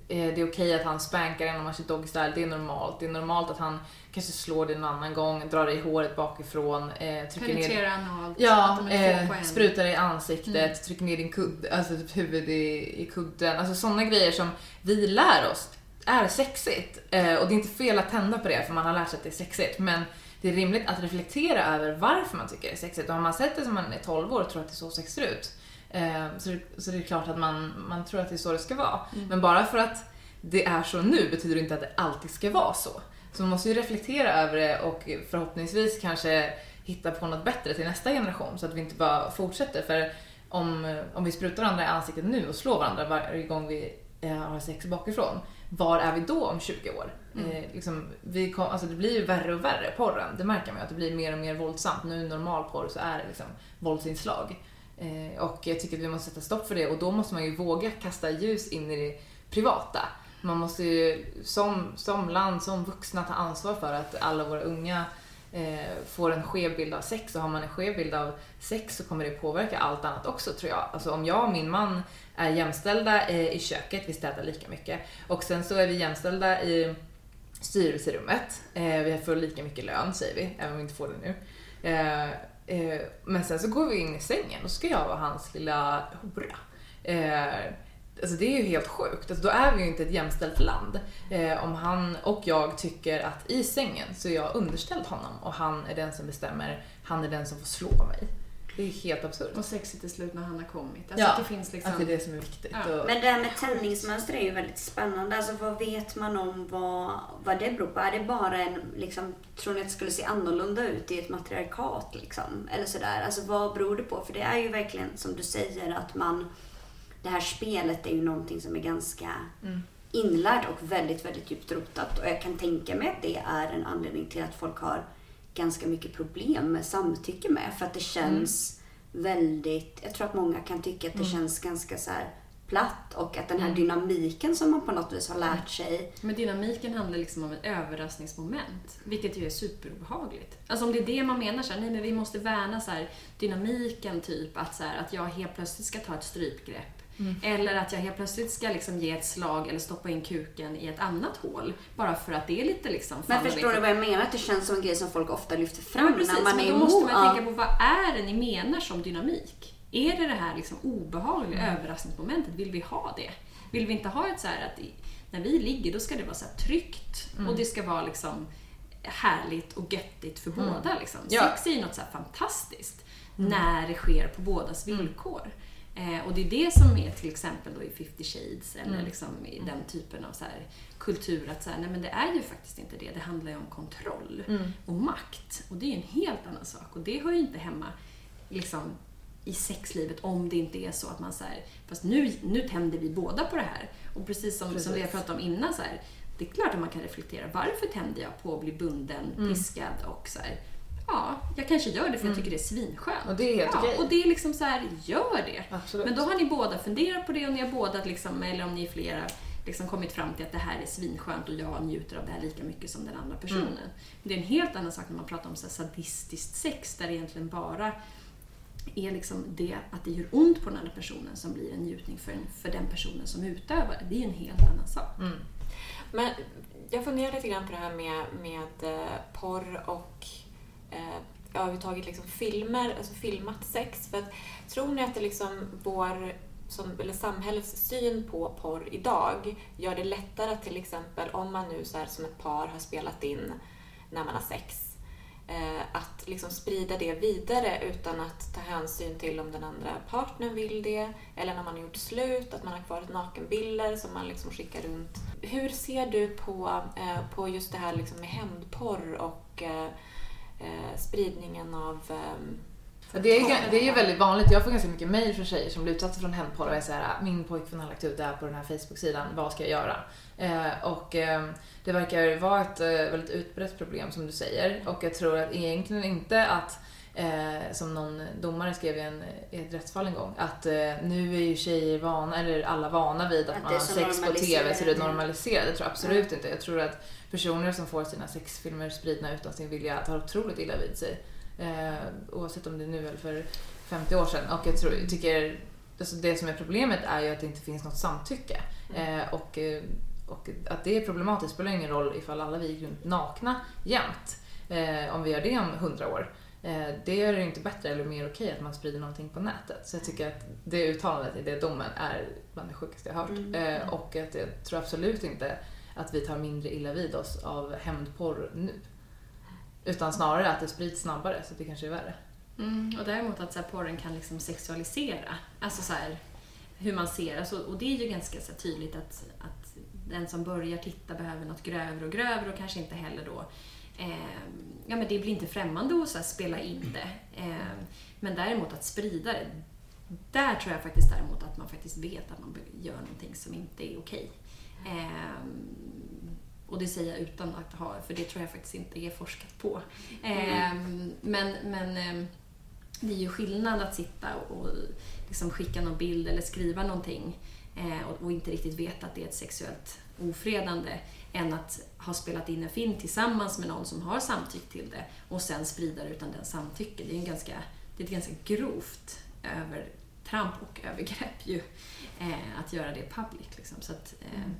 Eh, Det är okej att han spankar en om man kör doggy style, det är normalt. Det är normalt att han kanske slår dig en annan gång, drar dig i håret bakifrån, eh, trycker ner analt, Ja, är få eh, sprutar i ansiktet, Mm. trycker ner din kudde, alltså typ huvud i, i kudden. Alltså sådana grejer som vi lär oss är sexigt. Eh, och det är inte fel att tända på det för man har lärt sig att det är sexigt. Men det är rimligt att reflektera över varför man tycker det är sexigt. Och har man sett det som man är 12 år och tror att det är så sex ser ut, eh, så, det, så det är klart att man, man tror att det är så det ska vara. Mm. Men bara för att det är så nu betyder det inte att det alltid ska vara så. Så man måste ju reflektera över det och förhoppningsvis kanske hitta på något bättre till nästa generation så att vi inte bara fortsätter. För om, om vi sprutar varandra i ansiktet nu och slår varandra varje gång vi eh, har sex bakifrån, var är vi då om 20 år? Mm. Eh, liksom, vi kom, alltså det blir ju värre och värre, porren. Det märker man ju att det blir mer och mer våldsamt. Nu i normal porr så är det liksom våldsinslag. Eh, och jag tycker att vi måste sätta stopp för det och då måste man ju våga kasta ljus in i det privata. Man måste ju som, som land, som vuxna ta ansvar för att alla våra unga eh, får en skev bild av sex och har man en skev bild av sex så kommer det påverka allt annat också tror jag. Alltså om jag och min man är jämställda eh, i köket, vi städar lika mycket och sen så är vi jämställda i styrelserummet. Eh, vi får lika mycket lön säger vi, även om vi inte får det nu. Eh, eh, men sen så går vi in i sängen och så ska jag vara hans lilla hora. Eh, Alltså det är ju helt sjukt. Alltså då är vi ju inte ett jämställt land. Eh, om han och jag tycker att i sängen så är jag underställd honom och han är den som bestämmer, han är den som får slå mig. Det är helt absurt. Och sexigt till slut när han har kommit. Alltså Ja, att det finns liksom... Att det är det som är viktigt. Ja. Och, Men det här med tändningsmönster är ju väldigt spännande. Alltså vad vet man om vad, vad det beror på? Är det bara en, liksom, tror ni att det skulle se annorlunda ut i ett matriarkat liksom? Eller sådär. Alltså vad beror det på? För det är ju verkligen som du säger att man, det här spelet är ju någonting som är ganska Mm. inlärt och väldigt, väldigt djupt rotat. Och jag kan tänka mig att det är en anledning till att folk har ganska mycket problem med samtycke med. För att det känns väldigt, jag tror att många kan tycka att det känns ganska så platt och att den här dynamiken som man på något vis har lärt sig. Men dynamiken handlar liksom om ett överraskningsmoment, vilket ju är superobehagligt. Alltså om det är det man menar, så här, nej men vi måste värna så här, dynamiken, typ att, så här, att jag helt plötsligt ska ta ett strypgrepp. Eller att jag helt plötsligt ska liksom ge ett slag eller stoppa in kuken i ett annat hål. Bara för att det är lite liksom... Men förstår du vad jag menar? Att det känns som en grej som folk ofta lyfter fram Ja, precis, när man men är då emot. måste man tänka på vad är det ni menar som dynamik? Är det det här liksom obehagliga Mm. överraskningsmomentet? Vill vi ha det? Vill vi inte ha ett så att när vi ligger då ska det vara så tryggt Mm. och det ska vara liksom härligt och göttigt för båda. Liksom. Ja. Sex är ju något så fantastiskt när det sker på bådas Mm. villkor. Eh, och det är det som är till exempel då i 50 shades eller Mm. liksom i den typen av så här, kultur att så här, nej men det är ju faktiskt inte det. Det handlar ju om kontroll Mm. och makt. Och det är ju en helt annan sak. Och det hör ju inte hemma liksom, i sexlivet om det inte är så att man säger fast nu, nu tänder vi båda på det här. Och precis som, som vi har Precis. pratat om innan, så här, det är klart att man kan reflektera. Varför tänder jag på att bli bunden, Mm. piskad och så här, Ja, jag kanske gör det för jag tycker det är svinskönt. Och det är helt ja, okej. Och det är liksom så här, gör det. Absolut. Men då har ni båda funderat på det och ni har båda, liksom, eller om ni är flera, liksom kommit fram till att det här är svinskönt och jag njuter av det här lika mycket som den andra personen. Mm. Det är en helt annan sak när man pratar om så sadistiskt sex där det egentligen bara är liksom det att det gör ont på den andra personen som blir en njutning för, för den personen som utövar det. Det är ju en helt annan sak. Mm. Men jag funderar lite grann på det här med, med eh, porr och eh, överhuvudtaget liksom filmer, alltså filmat sex. För att, tror ni att det liksom vår, som, eller samhällets syn på porr idag gör det lättare att till exempel, om man nu så här som ett par har spelat in när man har sex, eh, att liksom sprida det vidare utan att ta hänsyn till om den andra partnern vill det eller när man har gjort slut, att man har kvar nakenbilder som man liksom skickar runt. Hur ser du på, eh, på just det här liksom med hämndporr och eh, eh, spridningen av Ja, Det är, det är ju väldigt vanligt. Jag får ganska mycket mail från tjejer som blir utsatta från hämndporr och är såhär, min pojkvän har lagt ut det här på den här Facebook-sidan, vad ska jag göra? Eh, och eh, det verkar vara ett eh, väldigt utbrett problem som du säger. Och jag tror att egentligen inte att, eh, som någon domare skrev i, en, i ett rättsfall en gång, att eh, nu är ju tjejer vana, eller alla vana vid att, Att man har sex på TV så det är normaliserat. normaliserat. Det tror jag absolut inte. Jag tror att personer som får sina sexfilmer spridna utan sin vilja tar otroligt illa vid sig. Eh, oavsett om det är nu eller för 50 år sedan. Och jag tror, tycker, alltså det som är problemet är ju att det inte finns något samtycke. Eh, och, eh, och att det är problematiskt spelar ingen roll ifall alla vi gick runt nakna jämt. Eh, om vi gör det om 100 år. Eh, det gör det inte bättre eller mer okej att man sprider någonting på nätet. Så jag tycker att det uttalandet i det domen är bland det sjukaste jag hört. Mm. Eh, och att jag tror absolut inte att vi tar mindre illa vid oss av hämndporr nu. Utan snarare att det sprids snabbare, så det kanske är värre. Mm, och däremot att så här, porren kan liksom sexualisera. Alltså så här, hur man ser. Alltså, och det är ju ganska så här, tydligt att, att den som börjar titta behöver något grövre och grövre och kanske inte heller då Eh, ja men det blir inte främmande att så här, spela in det. Eh, men däremot att sprida det. Där tror jag faktiskt däremot att man faktiskt vet att man gör någonting som inte är okej. Eh, och det säger jag utan att ha, för det tror jag faktiskt inte är forskat på. Eh, men men eh, det är ju skillnad att sitta och liksom skicka någon bild eller skriva någonting eh, och, och inte riktigt veta att det är ett sexuellt ofredande än att ha spelat in en film tillsammans med någon som har samtyckt till det och sen sprida det utan den samtycke. Det är, en ganska, det är ett ganska grovt övertramp och övergrepp ju eh, att göra det public. Liksom. Så att, eh,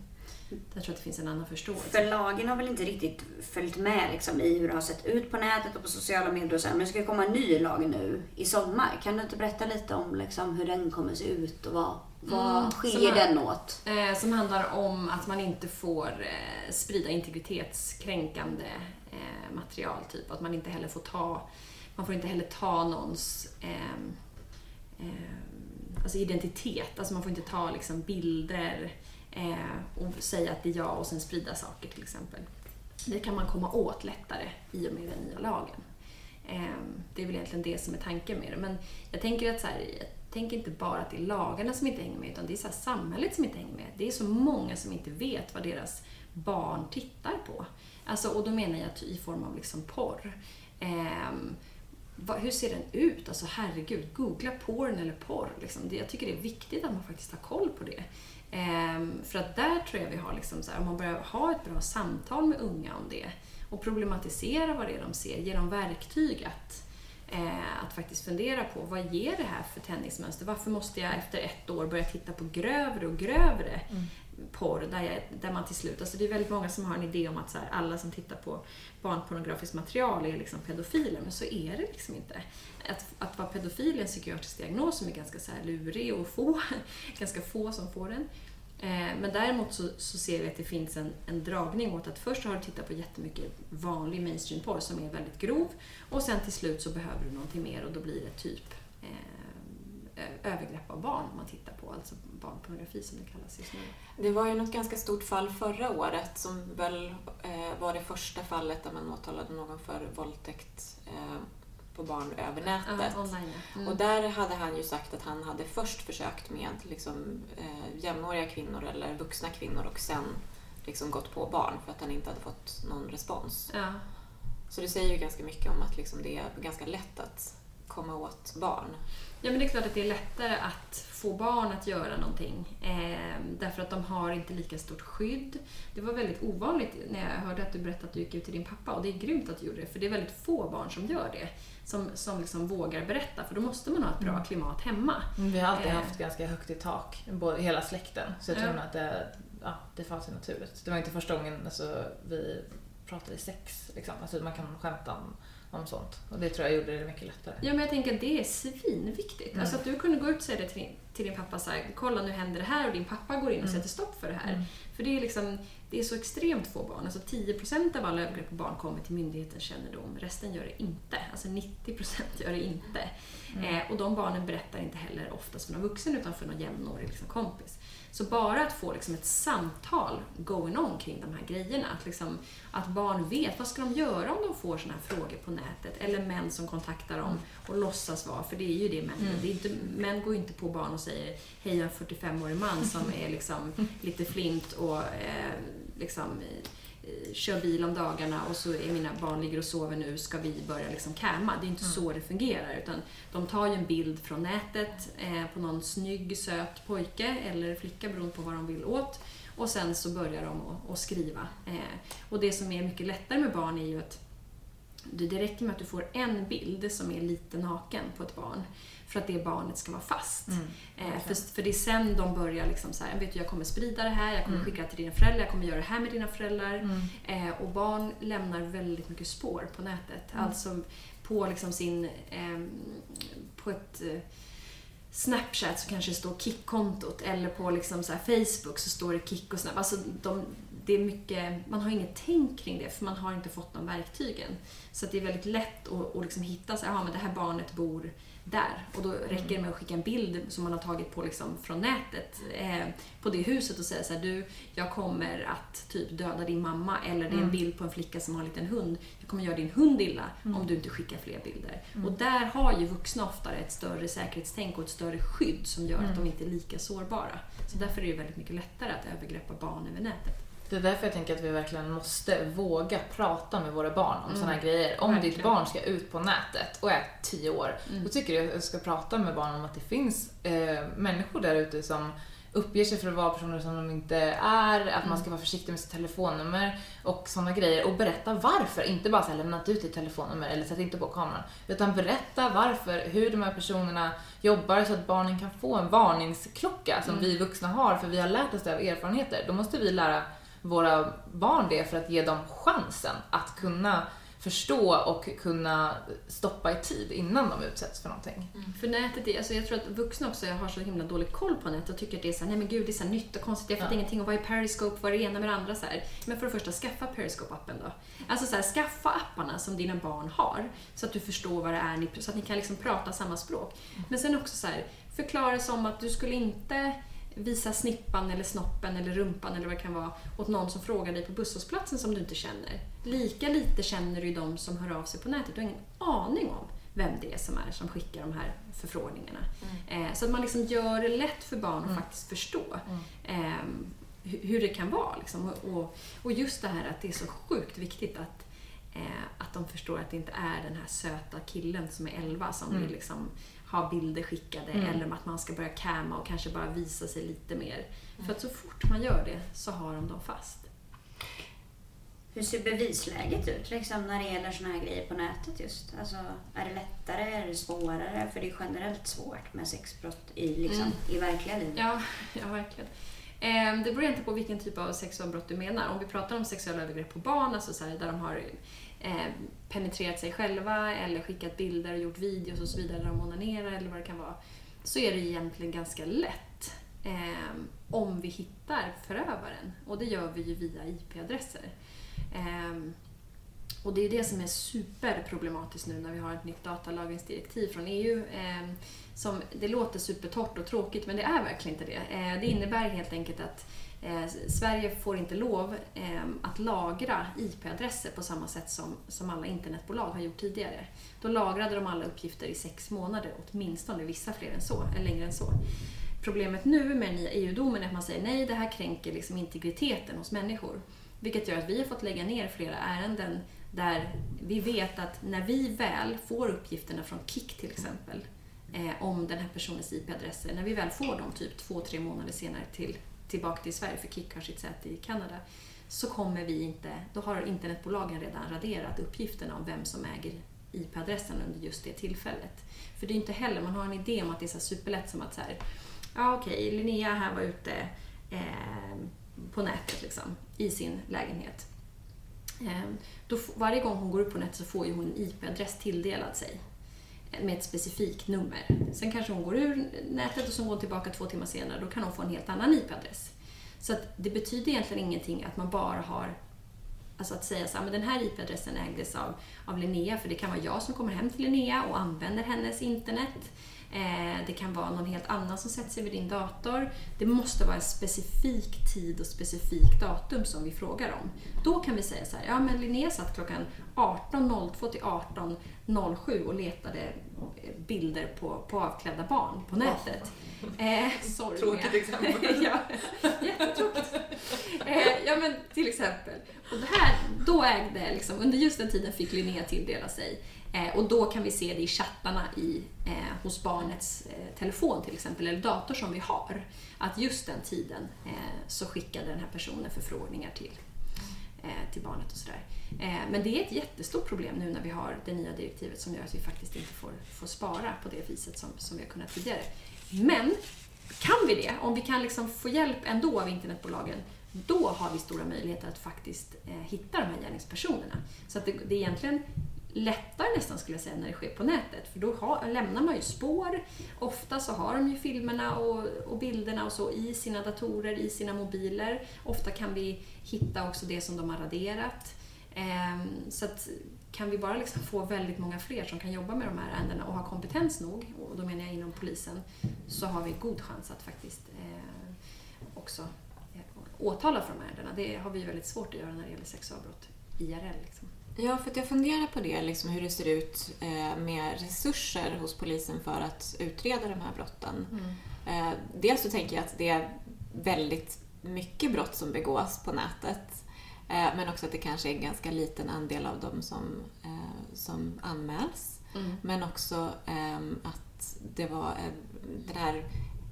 jag tror att det finns en annan förståelse. För lagen har väl inte riktigt följt med liksom, i hur det har sett ut på nätet och på sociala medier och så här. Men det ska komma en ny lag nu i sommar. Kan du inte berätta lite om liksom, hur den kommer se ut och vad, vad Mm, skiljer den åt? Eh, som handlar om att man inte får eh, sprida integritetskränkande eh, material. Typ. Att man inte heller får ta, man får inte heller ta någons ehm, ehm, alltså identitet. Alltså man får inte ta liksom, bilder och säga att det är jag och sen sprida saker till exempel. Det kan man komma åt lättare i och med den nya lagen. Ehm, Det är väl egentligen det som är tanken med det. Men jag tänker att så här, Tänk inte bara att det är lagarna som inte hänger med, utan det är så här samhället som inte hänger med. Det är så många som inte vet vad deras barn tittar på. Alltså, och då menar jag i form av liksom porr. Ehm, vad, hur ser den ut? Alltså herregud, googla porn eller porr. Liksom. Det, jag tycker det är viktigt att man faktiskt har koll på det. Ehm, för att där tror jag vi har, liksom så här, om man börjar ha ett bra samtal med unga om det och problematisera vad det är de ser, ge dem verktyg att, eh, att faktiskt fundera på vad ger det här för tändningsmönster? Varför måste jag efter ett år börja titta på grövre och grövre porr där, jag, där man till slut, alltså det är väldigt många som har en idé om att så här, alla som tittar på barnpornografiskt material är liksom pedofiler, men så är det liksom inte. Att, att vara pedofil är en psykiatrisk diagnos som är ganska så lurig och få, ganska få som får den. Eh, men däremot så, så ser vi att det finns en, en dragning åt att först har du tittat på jättemycket vanlig mainstream-porr som är väldigt grov och sen till slut så behöver du någonting mer och då blir det typ eh, övergrepp av barn man tittar på, alltså barnpornografi som det kallas just nu. Det var ju något ganska stort fall förra året som väl eh, var det första fallet där man åtalade någon för våldtäkt eh, på barn över nätet. Ja, online, ja. mm. Och där hade han ju sagt att han hade först försökt med liksom, eh, jämnåriga kvinnor eller vuxna kvinnor och sen liksom gått på barn för att han inte hade fått någon respons. ja. Så det säger ju ganska mycket om att liksom det är ganska lätt att komma åt barn. Ja, men det är klart att det är lättare att få barn att göra någonting. Eh, därför att de har inte lika stort skydd. Det var väldigt ovanligt när jag hörde att du berättade att du gick ut till din pappa. Och det är grymt att du gjorde det, för det är väldigt få barn som gör det. Som, som liksom vågar berätta, för då måste man ha ett bra klimat hemma. Vi har alltid Eh. haft ganska högt i tak, både, hela släkten. Så jag tror Ja. att det, ja, det fanns naturligt. Det var inte första gången alltså, vi pratade sex. Liksom. Alltså, man kan skämta om, om sånt. Och det tror jag gjorde det mycket lättare. Ja, men jag tänker att det är svinviktigt. Mm. Alltså att du kunde gå ut och säga det till din, till din pappa så här, kolla nu händer det här och din pappa går in och Mm. sätter stopp för det här. Mm. För det är, liksom, det är så extremt få barn. Alltså 10% av alla övergrepp på barn kommer till myndighetens kännedom. Resten gör det inte. Alltså 90% gör det inte. Mm. Eh, och de barnen berättar inte heller oftast för någon vuxen utan för någon jämnårig liksom, kompis. Så bara att få liksom, ett samtal going on kring de här grejerna. Att, liksom, att barn vet vad ska de göra om de får såna här frågor på nätet. Eller män som kontaktar dem och låtsas vara, för det är ju det män Mm. det inte, Män går ju inte på barn och säger hej jag är en 45-årig man som är liksom lite flint och eh, liksom kör bil om dagarna och så är mina barn ligger och sover nu, ska vi börja liksom camma? Det är inte så det fungerar. Utan de tar ju en bild från nätet eh, på någon snygg, söt pojke eller flicka beroende på vad de vill åt. Och sen så börjar de att, skriva. Eh, och det som är mycket lättare med barn är ju att det räcker med att du får en bild som är lite naken på ett barn för att det barnet ska vara fast. Mm. Eh, för, för det är sen de börjar liksom så här, vet du, jag kommer sprida det här, jag kommer Mm. skicka det till dina föräldrar, jag kommer göra det här med dina föräldrar. Mm. Eh, och barn lämnar väldigt mycket spår på nätet. Mm. Alltså på liksom sin... ehm, på ett eh, Snapchat så kanske det står Kick-kontot eller på liksom så Facebook så står det Kick och Snap. Alltså de, det är mycket, man har inget tänk kring det för man har inte fått de verktygen. Så det är väldigt lätt att, att liksom hitta så här, "Jaha, men det här barnet bor där. Och då räcker det med att skicka en bild som man har tagit på liksom från nätet eh, på det huset och säga så här, du, jag kommer att typ döda din mamma eller det är en Mm. bild på en flicka som har en liten hund. Jag kommer göra din hund illa Mm. om du inte skickar fler bilder. Mm. Och där har ju vuxna oftare ett större säkerhetstänk och ett större skydd som gör att Mm. de inte är lika sårbara. Så därför är det väldigt mycket lättare att övergreppa barn över nätet. Det är därför jag tänker att vi verkligen måste våga prata med våra barn om Mm. såna här grejer. Om ditt Verkligen. barn ska ut på nätet och är tio år, Mm. då tycker jag att jag ska prata med barnen om att det finns eh, människor där ute som uppger sig för att vara personer som de inte är, att man Mm. ska vara försiktig med sitt telefonnummer och sådana grejer. Och berätta varför. Inte bara så här, lämna ut ditt telefonnummer eller sätt inte på kameran. Utan berätta varför, hur de här personerna jobbar så att barnen kan få en varningsklocka som Mm. vi vuxna har för vi har lärt oss det av erfarenheter. Då måste vi lära våra barn det för att ge dem chansen att kunna förstå och kunna stoppa i tid innan de utsätts för någonting. För nätet är, alltså jag tror att vuxna också har så himla dålig koll på nätet och tycker att det är så här, nej men gud det är så här nytt och konstigt, jag fattar Ja. ingenting och vad är Periscope, vad är det ena med det andra så här. Men för det första, skaffa Periscope-appen då. Alltså så här, skaffa apparna som dina barn har så att du förstår vad det är, så att ni kan liksom prata samma språk. Men sen också så här, förklara som att du skulle inte visa snippan eller snoppen eller rumpan eller vad det kan vara åt någon som frågar dig på busshållplatsen som du inte känner. Lika lite känner du de som hör av sig på nätet. Du har ingen aning om vem det är som är som skickar de här förfrågningarna. Eh, så att man liksom gör det lätt för barn att Mm. faktiskt förstå Mm. eh, hu- hur det kan vara. Liksom. Och, och, och just det här att det är så sjukt viktigt att, eh, att de förstår att det inte är den här söta killen som är 11 som Mm. vill liksom ha bilder skickade Mm. eller att man ska börja camma och kanske bara visa sig lite mer. För att så fort man gör det så har de dem fast. Hur ser bevisläget ut liksom, när det gäller såna här grejer på nätet just? Alltså, är det lättare? Är det svårare? För det är generellt svårt med sexbrott i, liksom, Mm. i verkliga livet. Ja, ja verkligen. Eh, Det beror inte på vilken typ av sexualbrott du menar. Om vi pratar om sexuella övergrepp på barn, alltså så här, där de har eh, penetrerat sig själva eller skickat bilder och gjort videos och så vidare där de onanerar eller vad det kan vara, så är det egentligen ganska lätt eh, om vi hittar förövaren. Och det gör vi ju via IP-adresser. Eh, Och det är det som är superproblematiskt nu när vi har ett nytt datalagringsdirektiv från EU. Eh, som, det låter supertorrt och tråkigt men det är verkligen inte det. Eh, det innebär helt enkelt att eh, Sverige får inte lov eh, att lagra IP-adresser på samma sätt som, som alla internetbolag har gjort tidigare. Då lagrade de alla uppgifter i sex månader åtminstone, vissa fler än så, eller längre än så. Problemet nu med den nya EU-domen är att man säger nej, det här kränker liksom integriteten hos människor. Vilket gör att vi har fått lägga ner flera ärenden där vi vet att när vi väl får uppgifterna från KIK till exempel eh, om den här personens IP-adresser, när vi väl får dem typ två, tre månader senare till, tillbaka till Sverige, för KIK har sitt säte i Kanada, så kommer vi inte, då har internetbolagen redan raderat uppgifterna om vem som äger IP-adressen under just det tillfället. För det är inte heller, man har en idé om att det är så superlätt som att så här, ja okej, okay, Linnea här var ute eh, på nätet liksom, i sin lägenhet. Eh, då, varje gång hon går upp på nätet så får ju hon en IP-adress tilldelad sig med ett specifikt nummer. Sen kanske hon går ur nätet och så går hon tillbaka två timmar senare. Då kan hon få en helt annan IP-adress. Så det betyder egentligen ingenting att man bara har Alltså att säga så här, men den här IP-adressen ägdes av, av Linnea, för det kan vara jag som kommer hem till Linnea och använder hennes internet. Eh, det kan vara någon helt annan som sätter sig vid din dator. Det måste vara en specifik tid och specifik datum som vi frågar om. Då kan vi säga så här, ja men Linnea satt klockan 18.02 till 18.07 och letade eh, bilder på, på avklädda barn på nätet. Eh, sorry, Tråkigt exempel. ja, jättetråkigt. Eh, ja men till exempel. Och det här, då ägde, liksom, under just den tiden fick Linnea tilldela sig Eh, och då kan vi se det i chattarna i, eh, hos barnets eh, telefon till exempel, eller dator som vi har. Att just den tiden eh, så skickade den här personen förfrågningar till, eh, Eh, till barnet och sådär. Eh, men det är ett jättestort problem nu när vi har det nya direktivet som gör att vi faktiskt inte får, får spara på det viset som, som vi har kunnat tidigare. Men kan vi det, om vi kan liksom få hjälp ändå av internetbolagen, då har vi stora möjligheter att faktiskt eh, hitta de här gärningspersonerna. Så att det, det är egentligen lättare nästan skulle jag säga när det sker på nätet. För då har, lämnar man ju spår. Ofta så har de ju filmerna och, och, bilderna och så i sina datorer, i sina mobiler. Ofta kan vi hitta också det som de har raderat. Eh, så att kan vi bara liksom få väldigt många fler som kan jobba med de här ärendena och ha kompetens nog, och då menar jag inom polisen, så har vi god chans att faktiskt eh, också eh, åtala för de här ärendena. Det har vi väldigt svårt att göra när det gäller sexualbrott IRL. Liksom. Ja, för att jag funderar på det, liksom hur det ser ut eh, med resurser hos polisen för att utreda de här brotten. Mm. Eh, dels så tänker jag att det är väldigt mycket brott som begås på nätet. Eh, men också att det kanske är en ganska liten andel av dem som, som anmäls. Mm. Men också ehm, att det var den här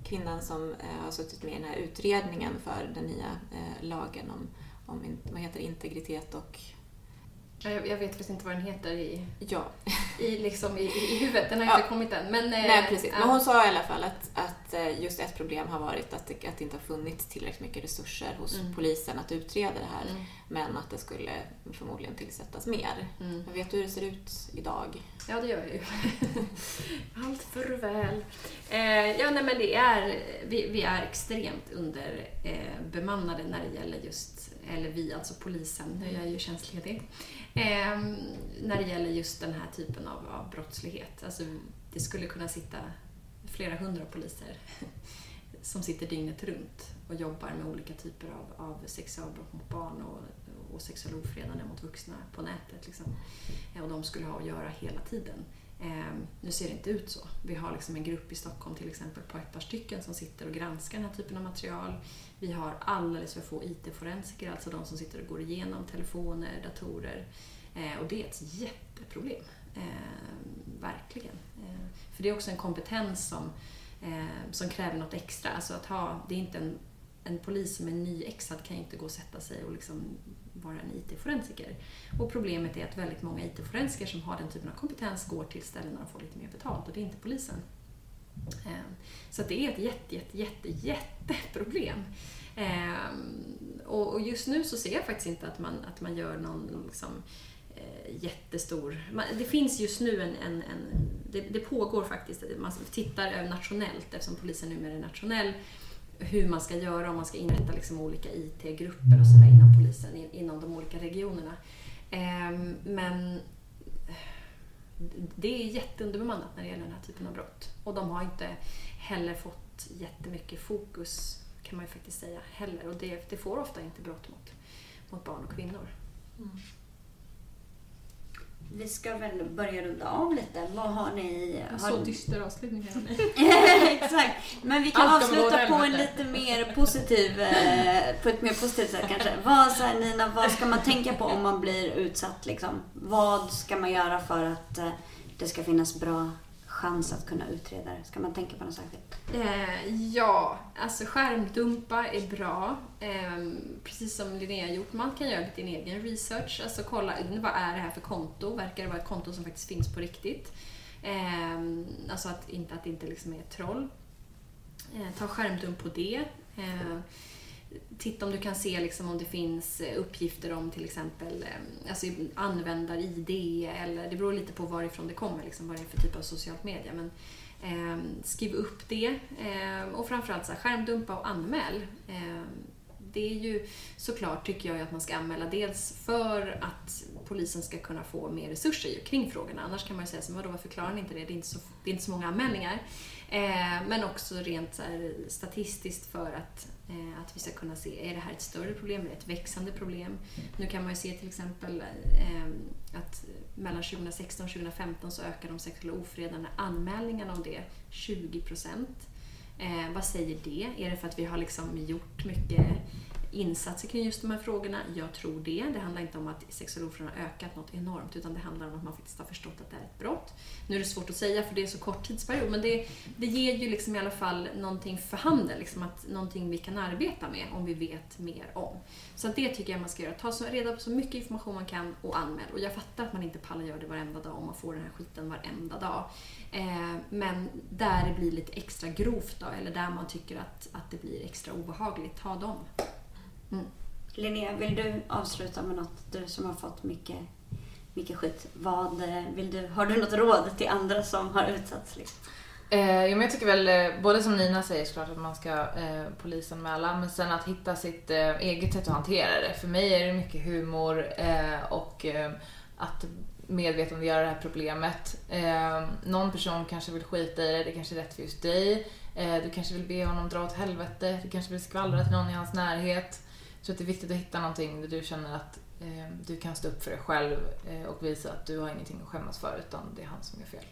kvinnan som har suttit med i den här utredningen för den nya lagen om, om vad heter integritet och jag, jag vet faktiskt inte vad den heter i, ja. i, liksom i, i huvudet. Den har ja. inte kommit än. Men, Nej, eh, precis. Men hon sa i alla fall att, att eh, just ett problem har varit att det, att det inte har funnits tillräckligt mycket resurser hos mm. polisen att utreda det här. Mm. Men att det skulle förmodligen tillsättas mer. Mm. Men vet du hur det ser ut idag? Ja, det gör jag ju. Allt för väl. Eh, ja, nej, men det är, vi, vi är extremt underbemannade eh, när det gäller just, eller vi, alltså polisen, nu är jag ju tjänstledig. Eh, när det gäller just den här typen av, av brottslighet. Alltså, det skulle kunna sitta flera hundra poliser som sitter dygnet runt och jobbar med olika typer av, av sexualbrott mot barn och, och sexuella ofredande mot vuxna på nätet. Liksom. Och de skulle ha att göra hela tiden. Eh, nu ser det inte ut så. Vi har liksom en grupp i Stockholm till exempel på ett par stycken som sitter och granskar den här typen av material. Vi har alldeles för få IT-forensiker, alltså de som sitter och går igenom telefoner, datorer. Eh, och det är ett jätteproblem. Eh, verkligen. Eh, för det är också en kompetens som, eh, som kräver något extra. Alltså att ha, det är inte en, en polis som är nyexad kan inte gå och sätta sig och liksom vara en IT-forensiker. Och problemet är att väldigt många IT-forensiker som har den typen av kompetens går till ställen där de får lite mer betalt och det är inte polisen. Eh, så det är ett jätte, jätte, jätte, jätteproblem. Eh, och just nu så ser jag faktiskt inte att man, att man gör någon liksom, eh, jättestor... Det finns just nu en... en, en det, det, pågår faktiskt, man tittar nationellt eftersom polisen numera är nationell hur man ska göra om man ska inrätta liksom olika IT-grupper och sådär inom polisen, in, inom de olika regionerna. Ehm, men det är jätteunderbemannat när det gäller den här typen av brott. Och de har inte heller fått jättemycket fokus, kan man ju faktiskt säga, heller. Och det, det får ofta inte brott mot, mot barn och kvinnor. Mm. Vi ska väl börja runda av lite. Vad har ni... En Har... Så dyster avslutning här. Exakt. Men vi kan Allt avsluta på en lite mer positiv, eh, på ett mer positivt sätt kanske. Vad, så här, Nina, vad ska man tänka på om man blir utsatt? Liksom? Vad ska man göra för att eh, det ska finnas bra chans att kunna utreda det? Ska man tänka på något särskilt? Eh, ja, alltså skärmdumpa är bra. Eh, precis som Linnea gjort. Man kan göra din egen research. Alltså kolla in vad är det här för konto. Verkar det vara ett konto som faktiskt finns på riktigt? Eh, alltså att inte, att det inte liksom är ett troll. Eh, ta skärmdump på det. Ehm, Titta om du kan se liksom om det finns eh, uppgifter om till exempel eh, alltså användar-id eller det beror lite på varifrån det kommer, liksom, vad det är för typ av socialt media. Men, eh, skriv upp det eh, och framförallt så här, skärmdumpa och anmäl. Eh, det är ju såklart, tycker jag, att man ska anmäla dels för att polisen ska kunna få mer resurser kring frågorna. Annars kan man ju säga så, vadå, varför klarar ni inte det? Det är inte så, det är inte så många anmälningar. Eh, men också rent så här, statistiskt för att, eh, att vi ska kunna se, är det här ett större problem? Är det ett växande problem? Nu kan man ju se till exempel eh, att mellan 2016 och 2015 så ökar de sexuella ofredande anmälningarna om det 20 procent. Eh, vad säger det? Är det för att vi har liksom gjort mycket insatser kring just de här frågorna? Jag tror det. Det handlar inte om att sexuella har ökat något enormt utan det handlar om att man faktiskt har förstått att det är ett brott. Nu är det svårt att säga för det är så kort tidsperiod men det, det ger ju liksom i alla fall någonting för handen, liksom att, någonting vi kan arbeta med om vi vet mer om. Så att det tycker jag man ska göra. Ta så, reda på så mycket information man kan och anmäl. Och jag fattar att man inte pallar göra det varenda dag om man får den här skiten varenda dag. Eh, men där det blir lite extra grovt då, eller där man tycker att, att det blir extra obehagligt, ta dem. Linnea, vill du avsluta med något? Du som har fått mycket, mycket skit. Vad, eh, vill du, har du något råd till andra som har utsatts? Liksom? Eh, men jag tycker väl, eh, både som Nina säger såklart att man ska eh, polisanmäla, men sen att hitta sitt eh, eget sätt att hantera det. För mig är det mycket humor eh, och eh, att medvetandegöra det här problemet. Eh, någon person kanske vill skita i det, det kanske är rätt för just dig. Eh, du kanske vill be honom dra åt helvete, du kanske vill skvallra till någon i hans närhet. Så att det är viktigt att hitta någonting där du känner att eh, du kan stå upp för dig själv eh, och visa att du har ingenting att skämmas för utan det är han som gör fel.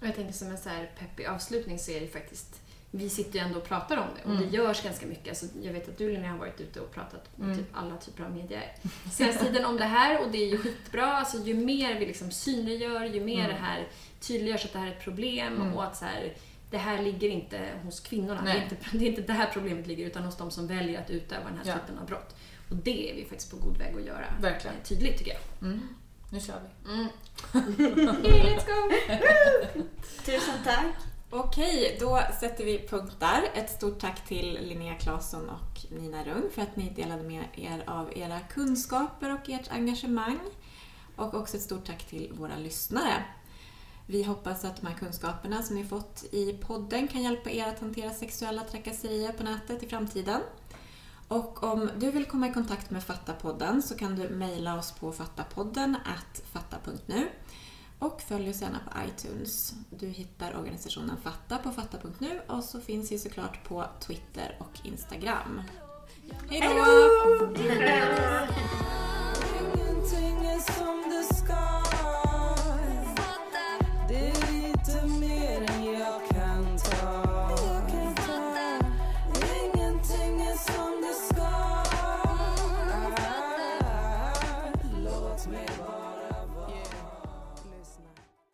Och jag tänker som en så här peppig avslutning så är det faktiskt vi sitter ju ändå och pratar om det och Mm. det görs ganska mycket. Alltså, jag vet att du Linnea har varit ute och pratat med Mm. typ alla typer av medier senaste tiden om det här och det är ju skitbra. Alltså, ju mer vi liksom synliggör, ju mer Mm. det här tydliggörs att det här är ett problem Mm. och att så här, det här ligger inte hos kvinnorna. Det är, inte, det är inte där problemet ligger utan hos de som väljer att utöva den här Ja. typen av brott. Och det är vi faktiskt på god väg att göra Verkligen. eh, tydligt tycker jag. Mm. Nu kör vi. Mm. Yay, let's go! Tusen tack. Okej, då sätter vi punkt där. Ett stort tack till Linnea Claesson och Nina Rung för att ni delade med er av era kunskaper och ert engagemang. Och också ett stort tack till våra lyssnare. Vi hoppas att de här kunskaperna som ni fått i podden kan hjälpa er att hantera sexuella trakasserier på nätet i framtiden. Och om du vill komma i kontakt med Fattapodden så kan du mejla oss på fattapodden fatta.nu och följ oss gärna på iTunes. Du hittar organisationen Fatta på fatta.nu och så finns vi såklart på Twitter och Instagram. Hej då!